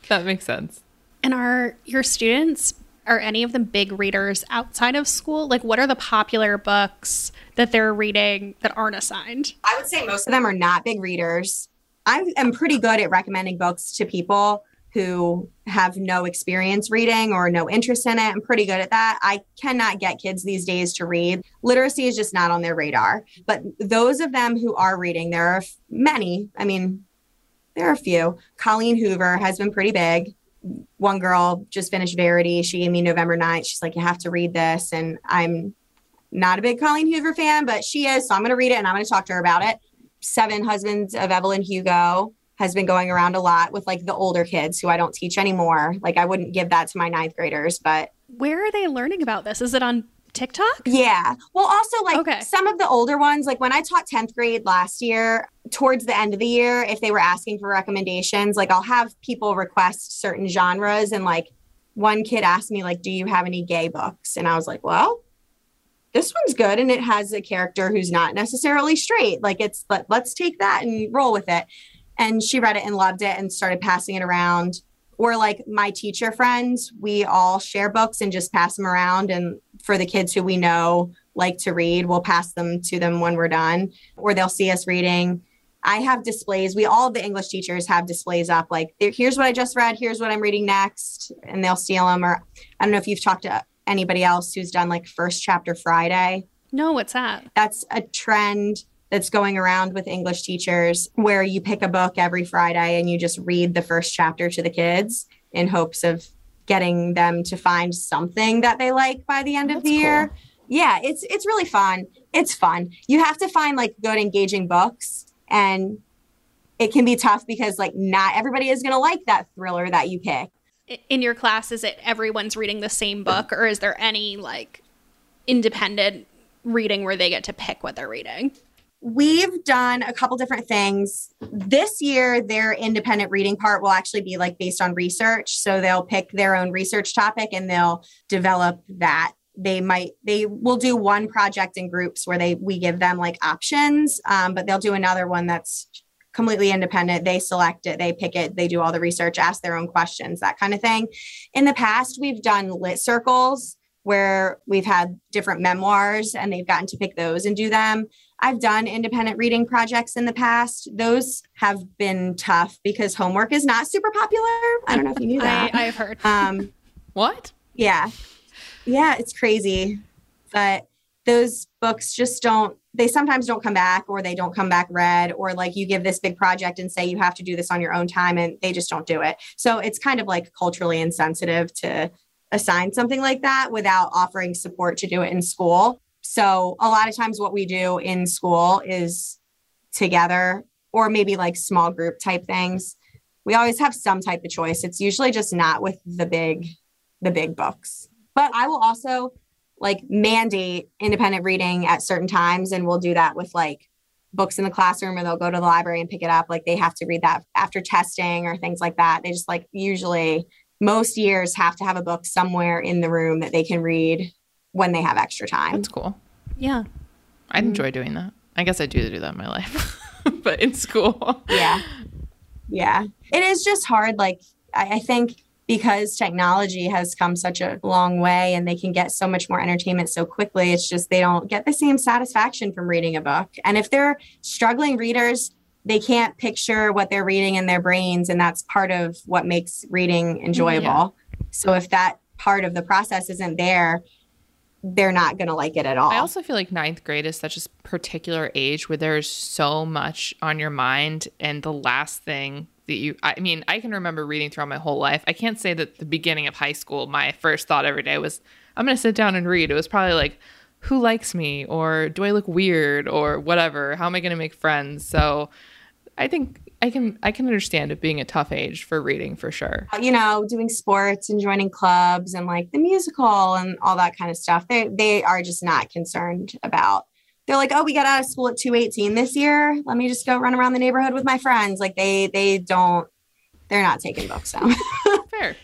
That makes sense. And are your students are any of them big readers outside of school? Like what are the popular books that they're reading that aren't assigned? I would say most of them are not big readers. I am pretty good at recommending books to people who have no experience reading or no interest in it. I'm pretty good at that. I cannot get kids these days to read. Literacy is just not on their radar. But those of them who are reading, there are many. I mean, there are a few. Colleen Hoover has been pretty big. One girl just finished Verity. She gave me November 9th. She's like, you have to read this. And I'm not a big Colleen Hoover fan, but she is. So I'm going to read it and I'm going to talk to her about it. Seven Husbands of Evelyn Hugo has been going around a lot with like the older kids who I don't teach anymore. Like I wouldn't give that to my ninth graders, but where are they learning about this? Is it on TikTok? Yeah. Well, also like okay. some of the older ones, like when I taught 10th grade last year, towards the end of the year, if they were asking for recommendations, like I'll have people request certain genres. And like one kid asked me, like, do you have any gay books? And I was like, well, this one's good and it has a character who's not necessarily straight. Like it's let, let's take that and roll with it and she read it and loved it and started passing it around. Or like my teacher friends we all share books and just pass them around. And for the kids who we know like to read we'll pass them to them when we're done. Or they'll see us reading. I have displays. We all the english teachers have displays up like here's what i just read. Here's what i'm reading next. And they'll steal them or i don't know if you've talked to anybody else who's done like first chapter friday. No what's that? That's a trend that's going around with English teachers where you pick a book every Friday and you just read the first chapter to the kids in hopes of getting them to find something that they like by the end of the year. Cool. Yeah, it's it's really fun. It's fun. You have to find like good engaging books and it can be tough because like not everybody is going to like that thriller that you pick. in your class is it everyone's reading the same book or is there any like independent reading where they get to pick what they're reading? We've done a couple different things. This year, their independent reading part will actually be like based on research. So they'll pick their own research topic and they'll develop that. They might they will do one project in groups where they we give them like options, um, but they'll do another one that's completely independent. They select it, they pick it, they do all the research, ask their own questions, that kind of thing. In the past, we've done lit circles where we've had different memoirs and they've gotten to pick those and do them. I've done independent reading projects in the past. Those have been tough because homework is not super popular. I don't know if you knew that. I, I've heard. Um, What? yeah. Yeah, it's crazy. But those books just don't they sometimes don't come back or they don't come back read or like you give this big project and say you have to do this on your own time and they just don't do it. So it's kind of like culturally insensitive to assign something like that without offering support to do it in school. So a lot of times what we do in school is together or maybe like small group type things. We always have some type of choice. It's usually just not with the big the big books. But I will also like mandate independent reading at certain times and we'll do that with like books in the classroom or they'll go to the library and pick it up like they have to read that after testing or things like that. They just like usually most years have to have a book somewhere in the room that they can read when they have extra time. That's cool. yeah. I'd mm-hmm. enjoy doing that. I guess I do do that in my life, but in school. yeah yeah it is just hard like I, I think because technology has come such a long way and they can get so much more entertainment so quickly it's just they don't get the same satisfaction from reading a book and if they're struggling readers they can't picture what they're reading in their brains and that's part of what makes reading mm-hmm. enjoyable so if that part of the process isn't there they're not going to like it at all I also feel like ninth grade is such a particular age where there's so much on your mind, and the last thing that you, I mean, I can remember reading throughout my whole life. I can't say that the beginning of high school, my first thought every day was, I'm going to sit down and read. It was probably like, who likes me, or do I look weird, or whatever. How am I going to make friends? So I think I can I can understand it being a tough age for reading for sure. Uh, you know, doing sports and joining clubs and like the musical and all that kind of stuff. They they are just not concerned about. They're like, oh, we got out of school at two eighteen this year. Let me just go run around the neighborhood with my friends. Like they they don't. They're not taking books down. Fair.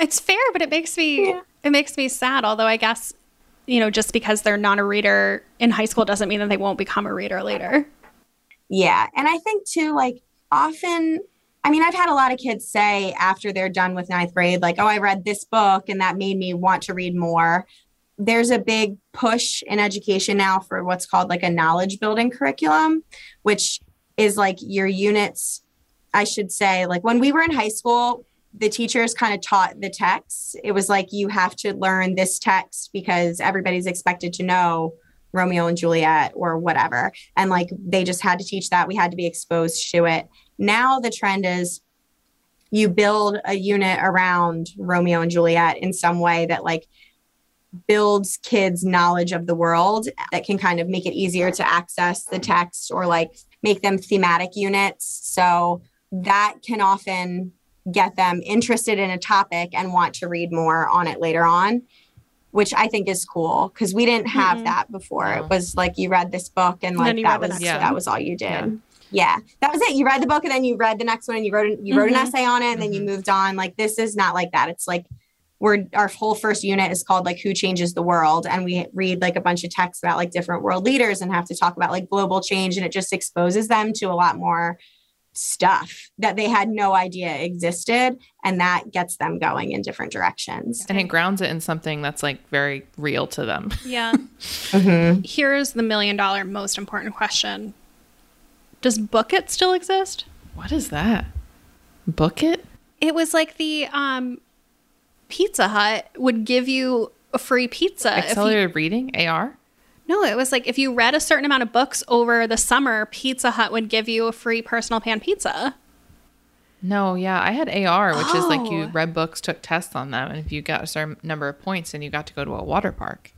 It's fair, but it makes me Yeah. it makes me sad. Although I guess you know, just because they're not a reader in high school doesn't mean that they won't become a reader later. Yeah. And I think too, like often, I mean, I've had a lot of kids say after they're done with ninth grade, like, oh, I read this book and that made me want to read more. There's a big push in education now for what's called like a knowledge building curriculum, which is like your units, I should say, like when we were in high school, the teachers kind of taught the text. It was like you have to learn this text because everybody's expected to know Romeo and Juliet or whatever. And like they just had to teach that. We had to be exposed to it. Now the trend is you build a unit around Romeo and Juliet in some way that like builds kids knowledge of the world that can kind of make it easier to access the text or like make them thematic units. So that can often get them interested in a topic and want to read more on it later on which I think is cool because we didn't have Mhm. that before. No. It was like you read this book and And like then you that was Yeah. that was all you did. Yeah. Yeah. that was it. You read the book and then you read the next one and you wrote you wrote Mhm. an essay on it and then you Mhm. moved on. Like this is not like that. It's like we're our whole first unit is called like Who Changes the World and we read like a bunch of texts about like different world leaders and have to talk about like global change and it just exposes them to a lot more stuff that they had no idea existed and that gets them going in different directions. And it grounds it in something that's like very real to them. Yeah. Mhm. Here's the million dollar most important question. Does Book It still exist? What is that? Book it? It was like the um Pizza Hut would give you a free pizza. if you- Accelerated reading? AR? No, it was like if you read a certain amount of books over the summer, Pizza Hut would give you a free personal pan pizza. No, yeah, I had AR, which is like you Oh. read books, took tests on them, and if you got a certain number of points, then you got to go to a water park.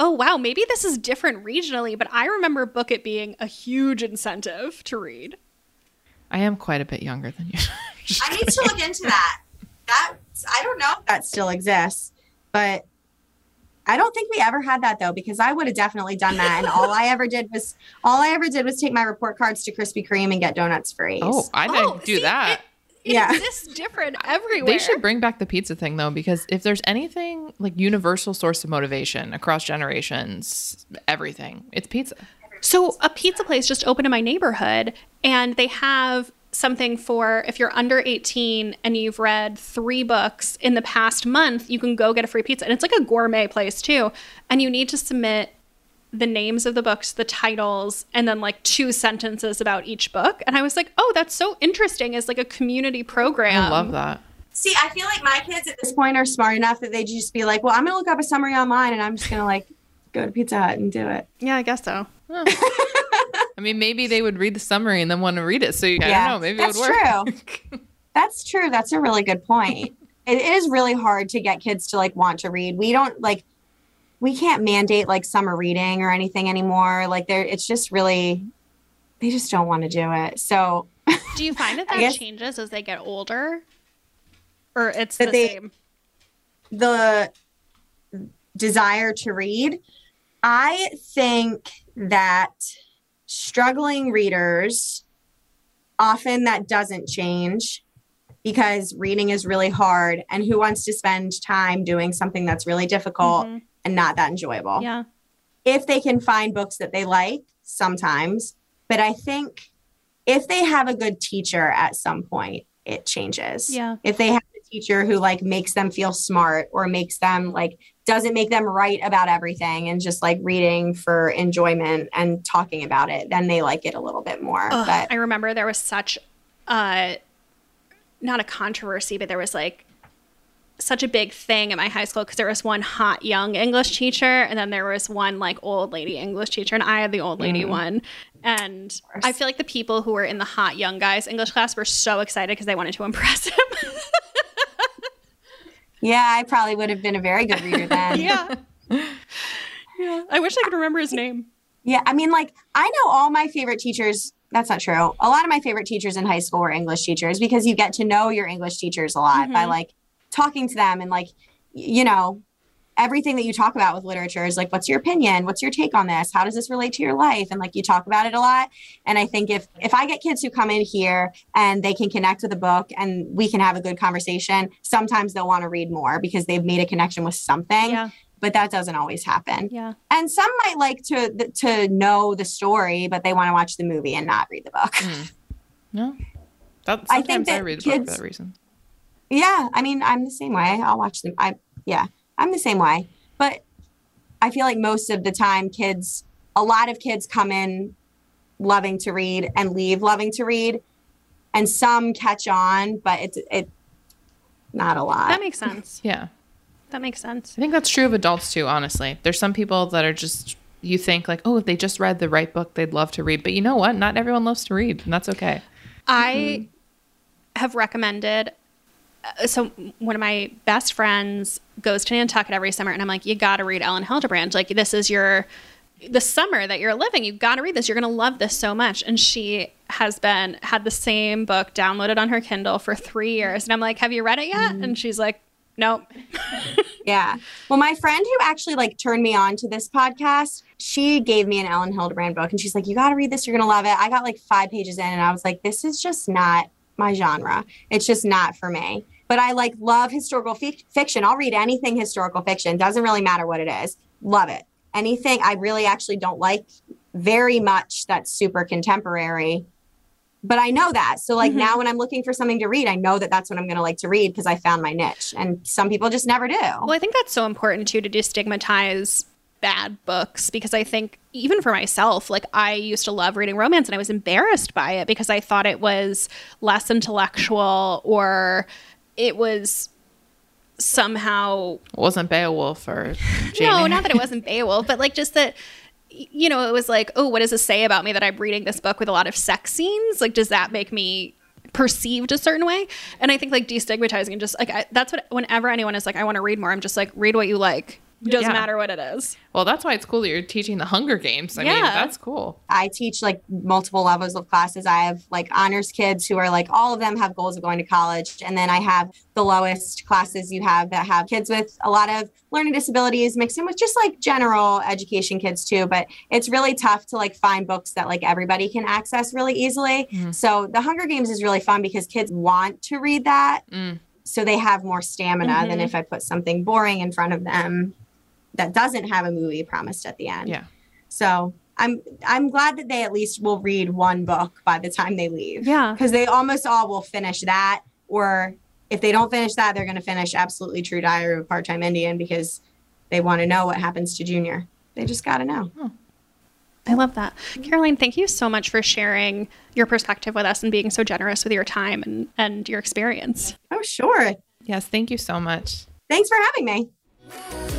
Oh wow, maybe this is different regionally, but I remember Book It being a huge incentive to read. I am quite a bit younger than you. I need to look into that. that I don't know if that still exists, but I don't think we ever had that though, because I would have definitely done that. And all I ever did was all I ever did was take my report cards to Krispy Kreme and get donuts free. Oh, I didn't Oh, do see, that. It Yeah. exists different everywhere. They should bring back the pizza thing though, because if there's anything like universal source of motivation across generations, everything, it's pizza. So a pizza place just opened in my neighborhood and they have something for if you're under 18 and you've read 3 books in the past month, you can go get a free pizza. And it's like a gourmet place too. And you need to submit the names of the books, the titles, and then like two sentences about each book. And I was like, "Oh, that's so interesting as like a community program." I love that. See, I feel like my kids at this point are smart enough that they just be like, well, I'm going to look up a summary online and I'm just going to like go to Pizza Hut and do it. Yeah, I guess so. I mean, maybe they would read the summary and then want to read it. So I Yeah, don't know. Maybe that's it would work. That's true. That's a really good point. it is really hard to get kids to like want to read. We don't like we can't mandate like summer reading or anything anymore. Like there it's just really they just don't want to do it. So Do you find that that guess- changes as they get older? Or it's the they- same? the desire to read, I think that struggling readers often that doesn't change because reading is really hard and who wants to spend time doing something that's really difficult Mhm. and not that enjoyable. Yeah. if they can find books that they like sometimes but i think if they have a good teacher at some point it changes Yeah. if they have a teacher who like makes them feel smart or makes them like doesn't make them write about everything and just like reading for enjoyment and talking about it then they like it a little bit more Ugh, but I remember there was such uh not a controversy, but there was like such a big thing at my high school because there was one hot young English teacher and then there was one like old lady English teacher and I had the old lady one. And. I feel like the people who were in the hot young guys English class were so excited because they wanted to impress him. Yeah i probably would have been a very good reader then yeah. Yeah. I wish I could remember his name. Yeah, I mean, like I know all my favorite teachers. That's not true. A lot of my favorite teachers in high school were English teachers because you get to know your English teachers a lot by Mhm. like talking to them and like you know everything that you talk about with literature is like what's your opinion? What's your take on this? How does this relate to your life? And like you talk about it a lot. And i think if if i get kids who come in here and they can connect with a book and we can have a good conversation sometimes they'll want to read more because they've made a connection with something. Yeah. but that doesn't always happen. Yeah. and some might like to to know the story but they want to watch the movie and not read the book. Mm. No. That, I sometimes think I, that read the book for kids- that reason. yeah i mean i'm the same way. I'll watch them. I yeah i'm the same way but i feel like most of the time kids a lot of kids come in loving to read and leave loving to read and some catch on but it's it not a lot That makes sense. Yeah. That makes sense. I think that's true of adults too, honestly. There's some people that are just, you think like, oh, if they just read the right book, they'd love to read. But you know what? Not everyone loves to read, and that's okay. I mm-hmm. have recommended. Uh, So one of my best friends goes to Nantucket every summer, and I'm like, you got to read Elin Hilderbrand. Like this is your the summer that you're living. You've got to read this. You're gonna love this so much. And she has been had the same book downloaded on her Kindle for three years, and I'm like, have you read it yet? And she's like, nope. Yeah. Well, my friend who actually like turned me on to this podcast, she gave me an Elin Hilderbrand book and she's like, You got to read this. You're going to love it. I got like five pages in and I was like, This is just not my genre. It's just not for me. But I like love historical fi- fiction. I'll read anything historical fiction. Doesn't really matter what it is. Love it. Anything I really actually don't like very much that's super contemporary. But I know that. So, like Mhm. now when I'm looking for something to read, I know that that's what I'm going to like to read because I found my niche. And some people just never do. Well, I think that's so important too to destigmatize bad books because I think even for myself, like I used to love reading romance and I was embarrassed by it because I thought it was less intellectual or it was somehow It wasn't Beowulf or Jane no, not that it wasn't Beowulf, but like just that you know, it was like, oh, what does this say about me that I'm reading this book with a lot of sex scenes? Like, does that make me perceived a certain way? And I think like destigmatizing and just like I, that's what whenever anyone is like, I want to read more, I'm just like, read what you like. Doesn't Yeah. matter what it is. Well, that's why it's cool that you're teaching the Hunger Games. I mean, Yeah. that's cool. I teach like multiple levels of classes. I have like honors kids who are like all of them have goals of going to college. And then I have the lowest classes you have that have kids with a lot of learning disabilities mixed in with just like general education kids too. But it's really tough to like find books that like everybody can access really easily. Mhm. So the Hunger Games is really fun because kids want to read that. Mm. So they have more stamina than Mhm. if I put something boring in front of them that doesn't have a movie promised at the end. Yeah. So I'm I'm glad that they at least will read one book by the time they leave. Yeah. Because they almost all will finish that, or if they don't finish that, they're going to finish absolutely True Diary of a Part Time Indian because they want to know what happens to Junior. They just got to know. Hmm. I love that. Caroline, thank you so much for sharing your perspective with us and being so generous with your time and, and your experience. Oh, sure. Yes, thank you so much. Thanks for having me.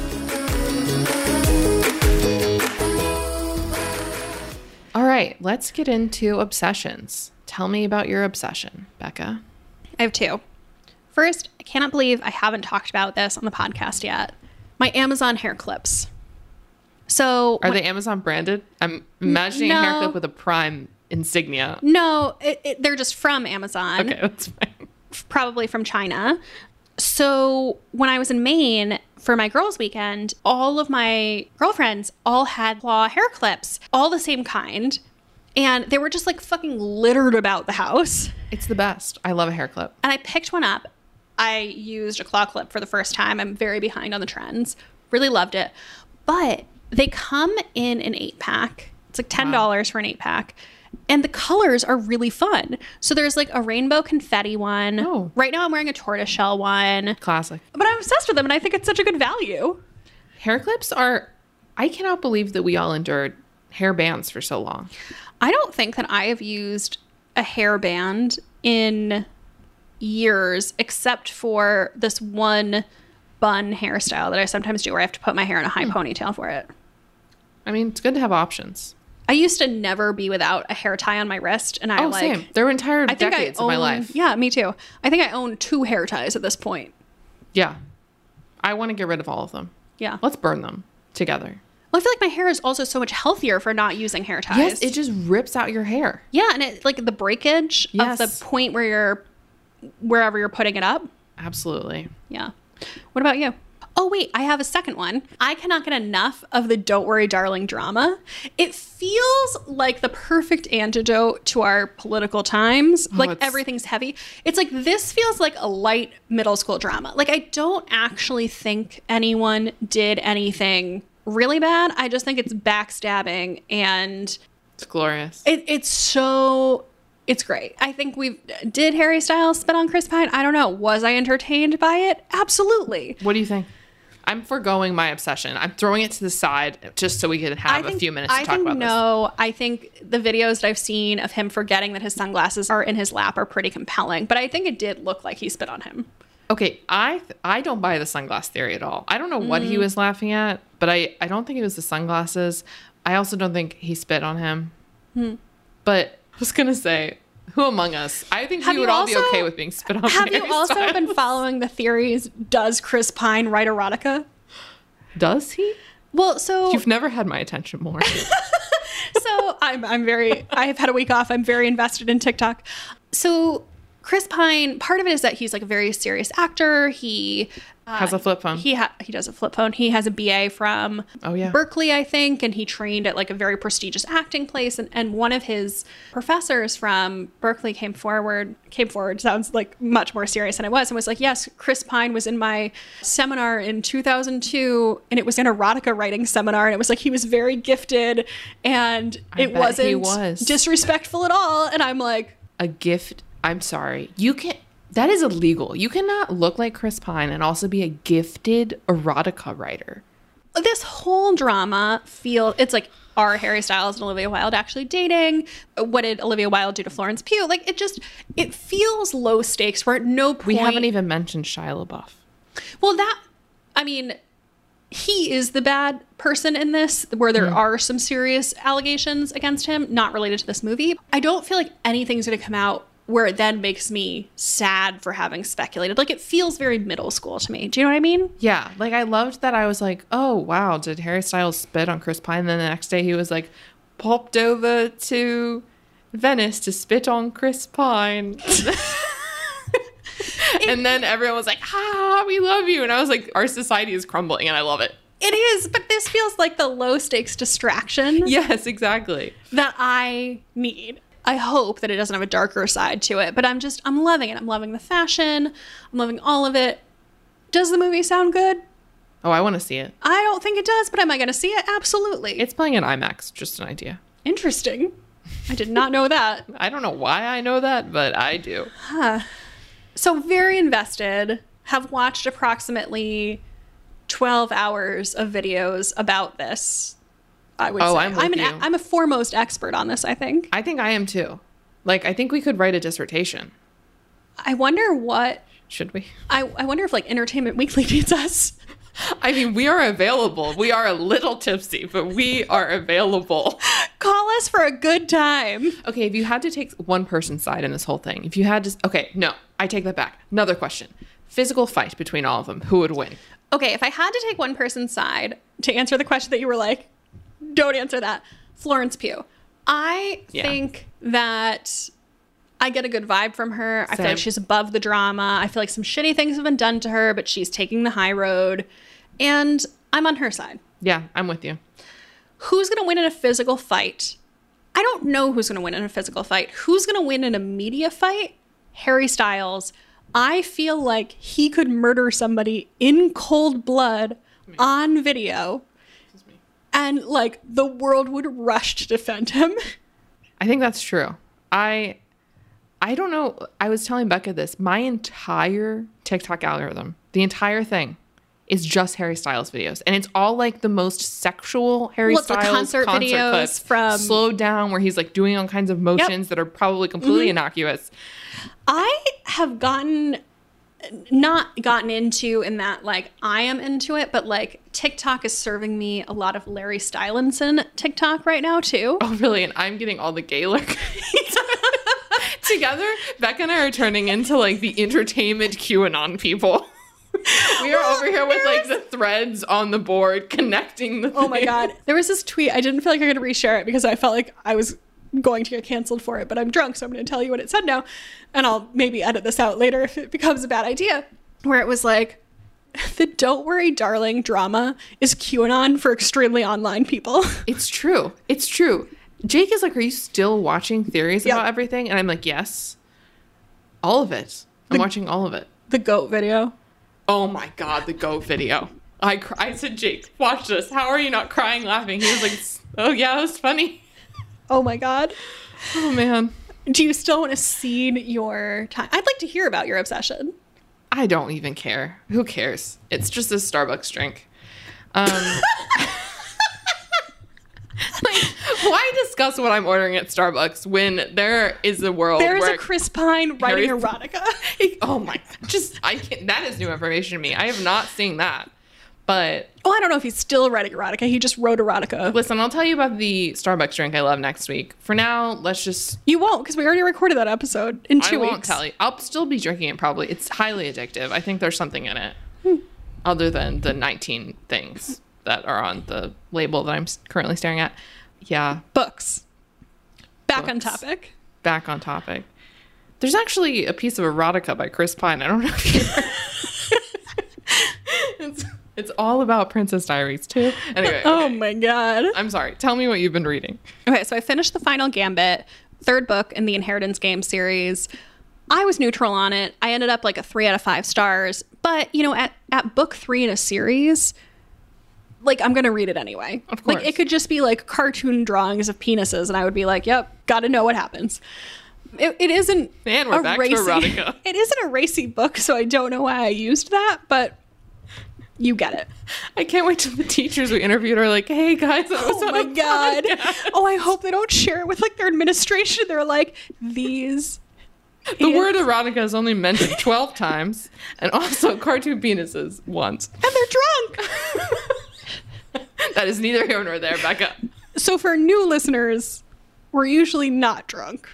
All right, let's get into obsessions. Tell me about your obsession, Becca. I have two. First, I cannot believe I haven't talked about this on the podcast yet. My Amazon hair clips. So Are they Amazon branded? I'm imagining a hair clip with a Prime insignia. no, it, it, they're just from Amazon. Okay, that's fine. probably from China. So when I was in Maine for my girls' weekend, all of my girlfriends all had claw hair clips, all the same kind. And they were just like fucking littered about the house. It's the best. I love a hair clip. And I picked one up. I used a claw clip for the first time. I'm very behind on the trends. Really loved it. But they come in an eight pack. It's like $10 for an eight pack. And the colors are really fun. So there's like a rainbow confetti one. Oh. Right now I'm wearing a tortoiseshell one. Classic. But I'm obsessed with them and I think it's such a good value. Hair clips are. I cannot believe that we all endured hair bands for so long. I don't think that I have used a hairband in years, except for this one bun hairstyle that I sometimes do where I have to put my hair in a high hmm. ponytail for it. I mean, it's good to have options. I used to never be without a hair tie on my wrist, and I Oh, like. same. There were entire I think decades I of my life. Yeah, me too. I think I own two hair ties at this point. Yeah. I want to get rid of all of them. Yeah. Let's burn them together. Well, I feel like my hair is also so much healthier for not using hair ties. Yes, it just rips out your hair. yeah, and it like the breakage Yes. of the point where you're wherever you're putting it up. Absolutely. Yeah. What about you? Oh, wait, I have a second one. I cannot get enough of the Don't Worry, Darling drama. It feels like the perfect antidote to our political times. Oh, like it's- everything's heavy. It's like this feels like a light middle school drama. Like I don't actually think anyone did anything really bad. I just think it's backstabbing and It's glorious. it, it's so it's great. I think we've did Harry Styles spit on Chris Pine. I don't know. Was I entertained by it? Absolutely. What do you think? I'm foregoing my obsession. I'm throwing it to the side just so we can have a few minutes to I talk think about this. no. I think the videos that I've seen of him forgetting that his sunglasses are in his lap are pretty compelling. But I think it did look like he spit on him. Okay, I th- I don't buy the sunglass theory at all. I don't know what he Mm. was laughing at, but I I don't think it was the sunglasses. I also don't think he spit on him. Hmm. But I was gonna say, who among us? I think Have we you would all be okay with being spit on. Have you also Styles. been following the theories? Does Chris Pine write erotica? Does he? Well, so You've never had my attention more. so I'm I'm very I have had a week off. I'm very invested in TikTok. So Chris Pine, part of it is that he's like a very serious actor. He uh, Has a flip phone. He ha- he does a flip phone. He has a BA from Oh, yeah. Berkeley, I think, and he trained at like a very prestigious acting place. And, and one of his professors from Berkeley came forward. Came forward sounds like much more serious than it was, and was like, "Yes, Chris Pine was in my seminar in 2002, and it was an erotica writing seminar, and it was like he was very gifted, and I it wasn't was. disrespectful at all." And I'm like, a gift. I'm sorry. You can. That is illegal. You cannot look like Chris Pine and also be a gifted erotica writer. this whole drama feel it's like are Harry Styles and Olivia Wilde actually dating? What did Olivia Wilde do to Florence Pugh? Like it just it feels low stakes. We're at no point. We haven't even mentioned Shia LaBeouf. Well, that I mean, he is the bad person in this, where there mm. are some serious allegations against him, not related to this movie. I don't feel like anything's going to come out where it then makes me sad for having speculated. Like it feels very middle school to me. Do you know what I mean? Yeah, like I loved that. I was like, oh wow, did Harry Styles spit on Chris Pine? And then the next day he was like, popped over to Venice to spit on Chris Pine. and then everyone was like, ah, we love you. And I was like, our society is crumbling and I love it. It is, but this feels like the low stakes distraction Yes, exactly. that I need. I hope that it doesn't have a darker side to it, but I'm just, I'm loving it. I'm loving the fashion. I'm loving all of it. Does the movie sound good? Oh, I want to see it. I don't think it does, but am I going to see it? Absolutely. It's playing in IMAX, just an idea. interesting. I did not know that. I don't know why I know that, but I do. Huh. So, very invested, have watched approximately 12 hours of videos about this. I would Oh, say. I'm with an, you. I'm a foremost expert on this, I think. I think I am too. Like, I think we could write a dissertation. I wonder what, Should we? I, I wonder if like Entertainment Weekly needs us. I mean, we are available. We are a little tipsy, but we are available. Call us for a good time. Okay, if you had to take one person's side in this whole thing, if you had to, okay, no, I take that back. Another question: physical fight between all of them, who would win? Okay, if I had to take one person's side to answer the question that you were like, don't answer that, Florence Pugh. I Yeah. think that I get a good vibe from her. I feel like she's above the drama. I feel like some shitty things have been done to her, but she's taking the high road. And I'm on her side. Yeah, I'm with you. Who's going to win in a physical fight? I don't know who's going to win in a physical fight. Who's going to win in a media fight? Harry Styles. I feel like he could murder somebody in cold blood on video and like the world would rush to defend him. I think that's true. I I don't know. I was telling Becca this. My entire TikTok algorithm, the entire thing, is just Harry Styles videos, and it's all like the most sexual Harry Well, it's the Styles concert videos clips, from- slowed down, where he's like doing all kinds of motions that are probably completely Mm-hmm. innocuous. I have gotten not gotten into in that like I am into it, but like TikTok is serving me a lot of Larry Stylinson TikTok right now too. Oh, really? And I'm getting all the Gaelic. Together, Becca and I are turning into like the entertainment QAnon people. we are over here with like the threads on the board connecting the. Oh my god. There was this tweet. I didn't feel like I could reshare it because I felt like I was going to get canceled for it, but I'm drunk, so I'm going to tell you what it said now. And I'll maybe edit this out later if it becomes a bad idea. Where it was like, the Don't Worry Darling drama is QAnon for extremely online people. It's true. It's true. Jake is like, "Are you still watching theories Yep. about everything?" And I'm like, "Yes, all of it. I'm watching all of it." the goat video. Oh my god, the goat video. I cr- I said, "Jake, watch this. How are you not crying laughing?" He was like, "Oh yeah, it was funny." Oh my god. Oh man. Do you still want to cede your time? I'd like to hear about your obsession. I don't even care. Who cares? It's just a Starbucks drink. Um, like, why discuss what I'm ordering at Starbucks when there is a world There's where a Chris Pine writing erotica. oh my, god. just I can't. That is new information to me. I have not seen that. But Oh, I don't know if he's still writing erotica. He just wrote erotica. listen, I'll tell you about the Starbucks drink I love next week. For now, let's just. You won't because we already recorded that episode in two I two won't weeks. tell you. I'll still be drinking it probably. It's highly addictive. I think there's something in it, Hmm. other than the 19 things that are on the label that I'm currently staring at. Yeah, Books. Back on topic. back on topic. There's actually a piece of erotica by Chris Pine. I don't know if you. it's, all about Princess Diaries too. Anyway, Oh okay. my god. I'm sorry. Tell me what you've been reading. Okay, so I finished the final gambit, third book in the Inheritance Game series. I was neutral on it. I ended up like a three out of five stars. But you know, at at book three in a series, like I'm gonna read it anyway. Of course. Like it could just be like cartoon drawings of penises, and I would be like, "Yep, got to know what happens." It, it isn't And we're back to racy, erotica. It isn't a racy book, so I don't know why I used that, but you get it. I can't wait till the teachers we interviewed are like, "Hey guys, Oh my god. podcast." Oh, I hope they don't share it with like their administration. They're like, these. The word erotica is only mentioned 12 times, and also cartoon penises once. And they're drunk. That is neither here nor there, Becca. so for new listeners, we're usually not drunk.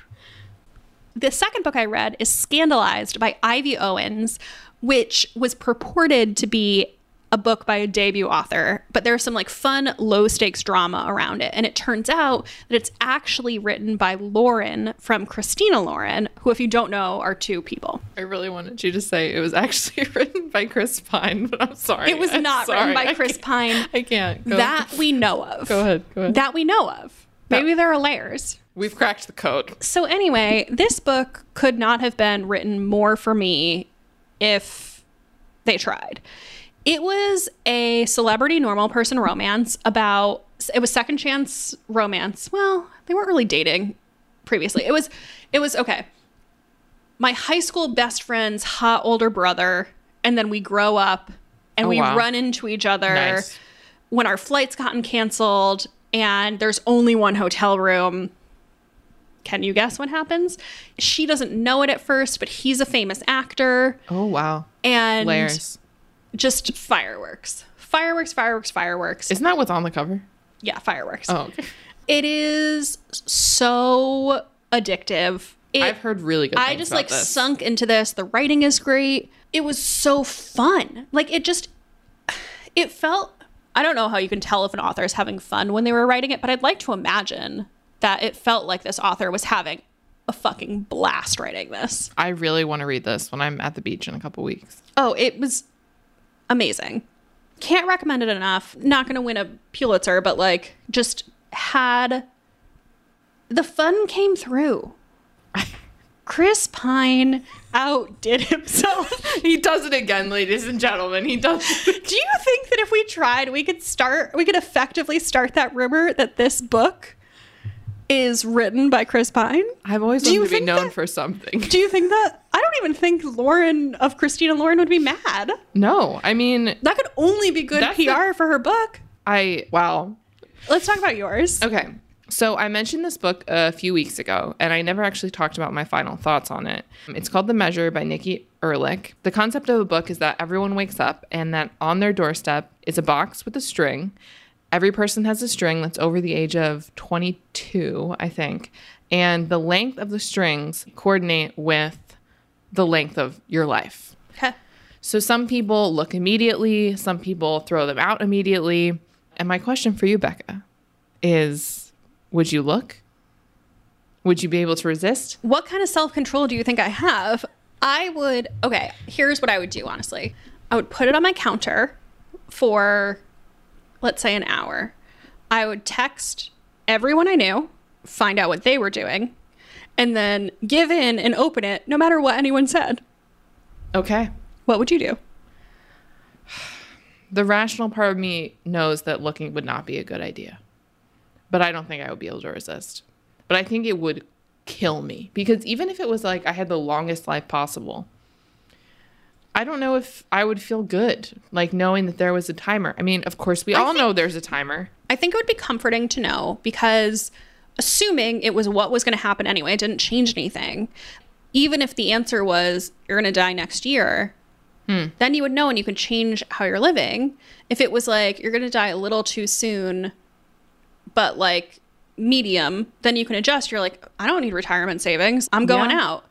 The second book I read is Scandalized by Ivy Owens, which was purported to be a book by a debut author, but there's some like fun low stakes drama around it. And it turns out that it's actually written by Lauren from Christina Lauren, who, if you don't know, are two people. I really wanted you to say it was actually written by Chris Pine, but I'm sorry. It was I'm not sorry. written by I Chris Pine. I can't. Go, That we know of. Go ahead. Go ahead. That we know of. Maybe there are layers. We've cracked the code. So, anyway, this book could not have been written more for me if they tried. It was a celebrity normal person romance about, it was second chance romance. Well, they weren't really dating previously. It was, it was okay. My high school best friend's hot older brother, and then we grow up and Oh, we wow. run into each other Nice. when our flights gotten canceled and there's only one hotel room. Can you guess what happens? She doesn't know it at first, but he's a famous actor Oh wow. and Layers. Just fireworks. Fireworks, fireworks, fireworks. Isn't that what's on the cover? yeah, fireworks. Oh, okay. It is so addictive. It, I've heard really good. I just like this. sunk into this. The writing is great. It was so fun. Like it just it felt I don't know how you can tell if an author is having fun when they were writing it, but I'd like to imagine that it felt like this author was having a fucking blast writing this. I really want to read this when I'm at the beach in a couple weeks. Oh, it was amazing. Can't recommend it enough. Not going to win a Pulitzer, but like just had the fun came through. Chris Pine outdid himself. He does it again, ladies and gentlemen. He does. Do you think that if we tried, we could start, we could effectively start that rumor that this book is written by Chris Pine? I've always Do wanted to be known that- for something. Do you think that? I don't even think Lauren of Christina Lauren would be mad. No, I mean, That could only be good PR the- for her book. I wow. Let's talk about yours. Okay. So I mentioned this book a few weeks ago, and I never actually talked about my final thoughts on it. It's called The Measure by Nikki Erlick. The concept of the book is that everyone wakes up and that on their doorstep is a box with a string. Every person has a string that's over the age of 22, I think. And the length of the strings coordinate with the length of your life. Okay. So some people look immediately, some people throw them out immediately. And my question for you, Becca, is would you look? Would you be able to resist? What kind of self control do you think I have? I would, okay, here's what I would do, honestly. I would put it on my counter for, let's say, an hour. I would text everyone I knew, find out what they were doing, and then give in and open it no matter what anyone said. Okay. What would you do? The rational part of me knows that looking would not be a good idea. But I don't think I would be able to resist. But I think it would kill me because even if it was like I had the longest life possible, I don't know if I would feel good like knowing that there was a timer. I mean, of course, we all know there's a timer. I think it would be comforting to know because assuming it was what was going to happen anyway, it didn't change anything. Even if the answer was you're going to die next year, hmm. then you would know and you could change how you're living. If it was like you're going to die a little too soon, but like medium, then you can adjust. You're like, I don't need retirement savings. I'm going Yeah. out.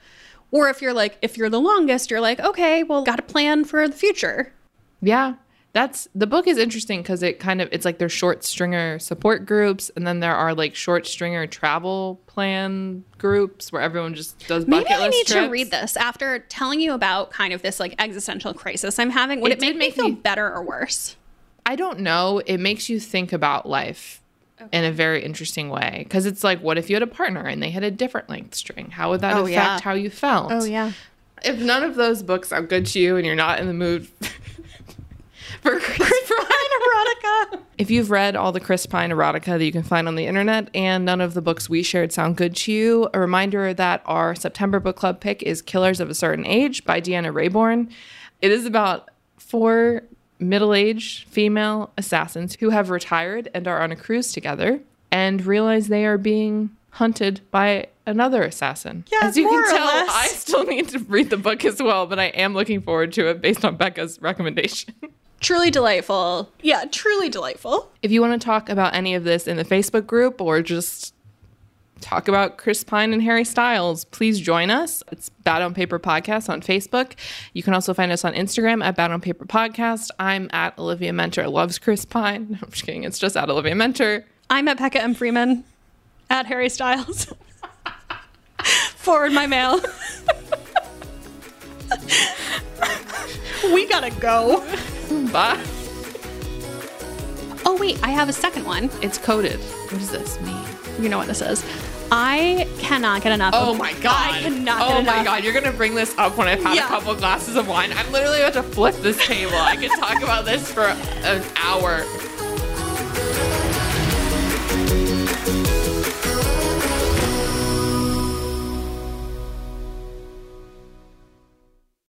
Or if you're like, if you're the longest, you're like, okay, well, got to plan for the future. Yeah. That's the book is interesting because it kind of it's like there's short stringer support groups and then there are like short stringer travel plan groups where everyone just does Maybe bucket I list need to trips. read this after telling you about kind of this like existential crisis I'm having. Would It it, make me feel me- better or worse? I don't know. It makes you think about life in a very interesting way because it's like, what if you had a partner and they had a different length string? How would that Oh, affect yeah. how you felt? Oh, yeah. If none of those books are good to you and you're not in the mood for Chris erotica. If you've read all the Chris Pine erotica that you can find on the internet and none of the books we shared sound good to you, a reminder that our September book club pick is Killers of a Certain Age by Deanna Raybourn. It is about four middle aged female assassins who have retired and are on a cruise together and realize they are being hunted by another assassin. Yeah, As you can tell. I still need to read the book as well, but I am looking forward to it based on Becca's recommendation. Truly delightful. Yeah, truly delightful. If you want to talk about any of this in the Facebook group or just talk about Chris Pine and Harry Styles, please join us. It's Bad on Paper Podcast on Facebook. You can also find us on Instagram at Bad on Paper Podcast. I'm at Olivia Muenter loves Chris Pine. I'm just kidding. It's just at Olivia Muenter. I'm at Becca M. Freeman at Harry Styles. Forward my mail. we gotta go. Bye. Oh, wait, I have a second one. It's coded. What does this mean? You know what this is. I cannot get enough. Oh my god! I cannot oh get my enough. god! You're gonna bring this up when I've had Yeah. a couple glasses of wine. I'm literally about to flip this table. I could talk about this for an hour.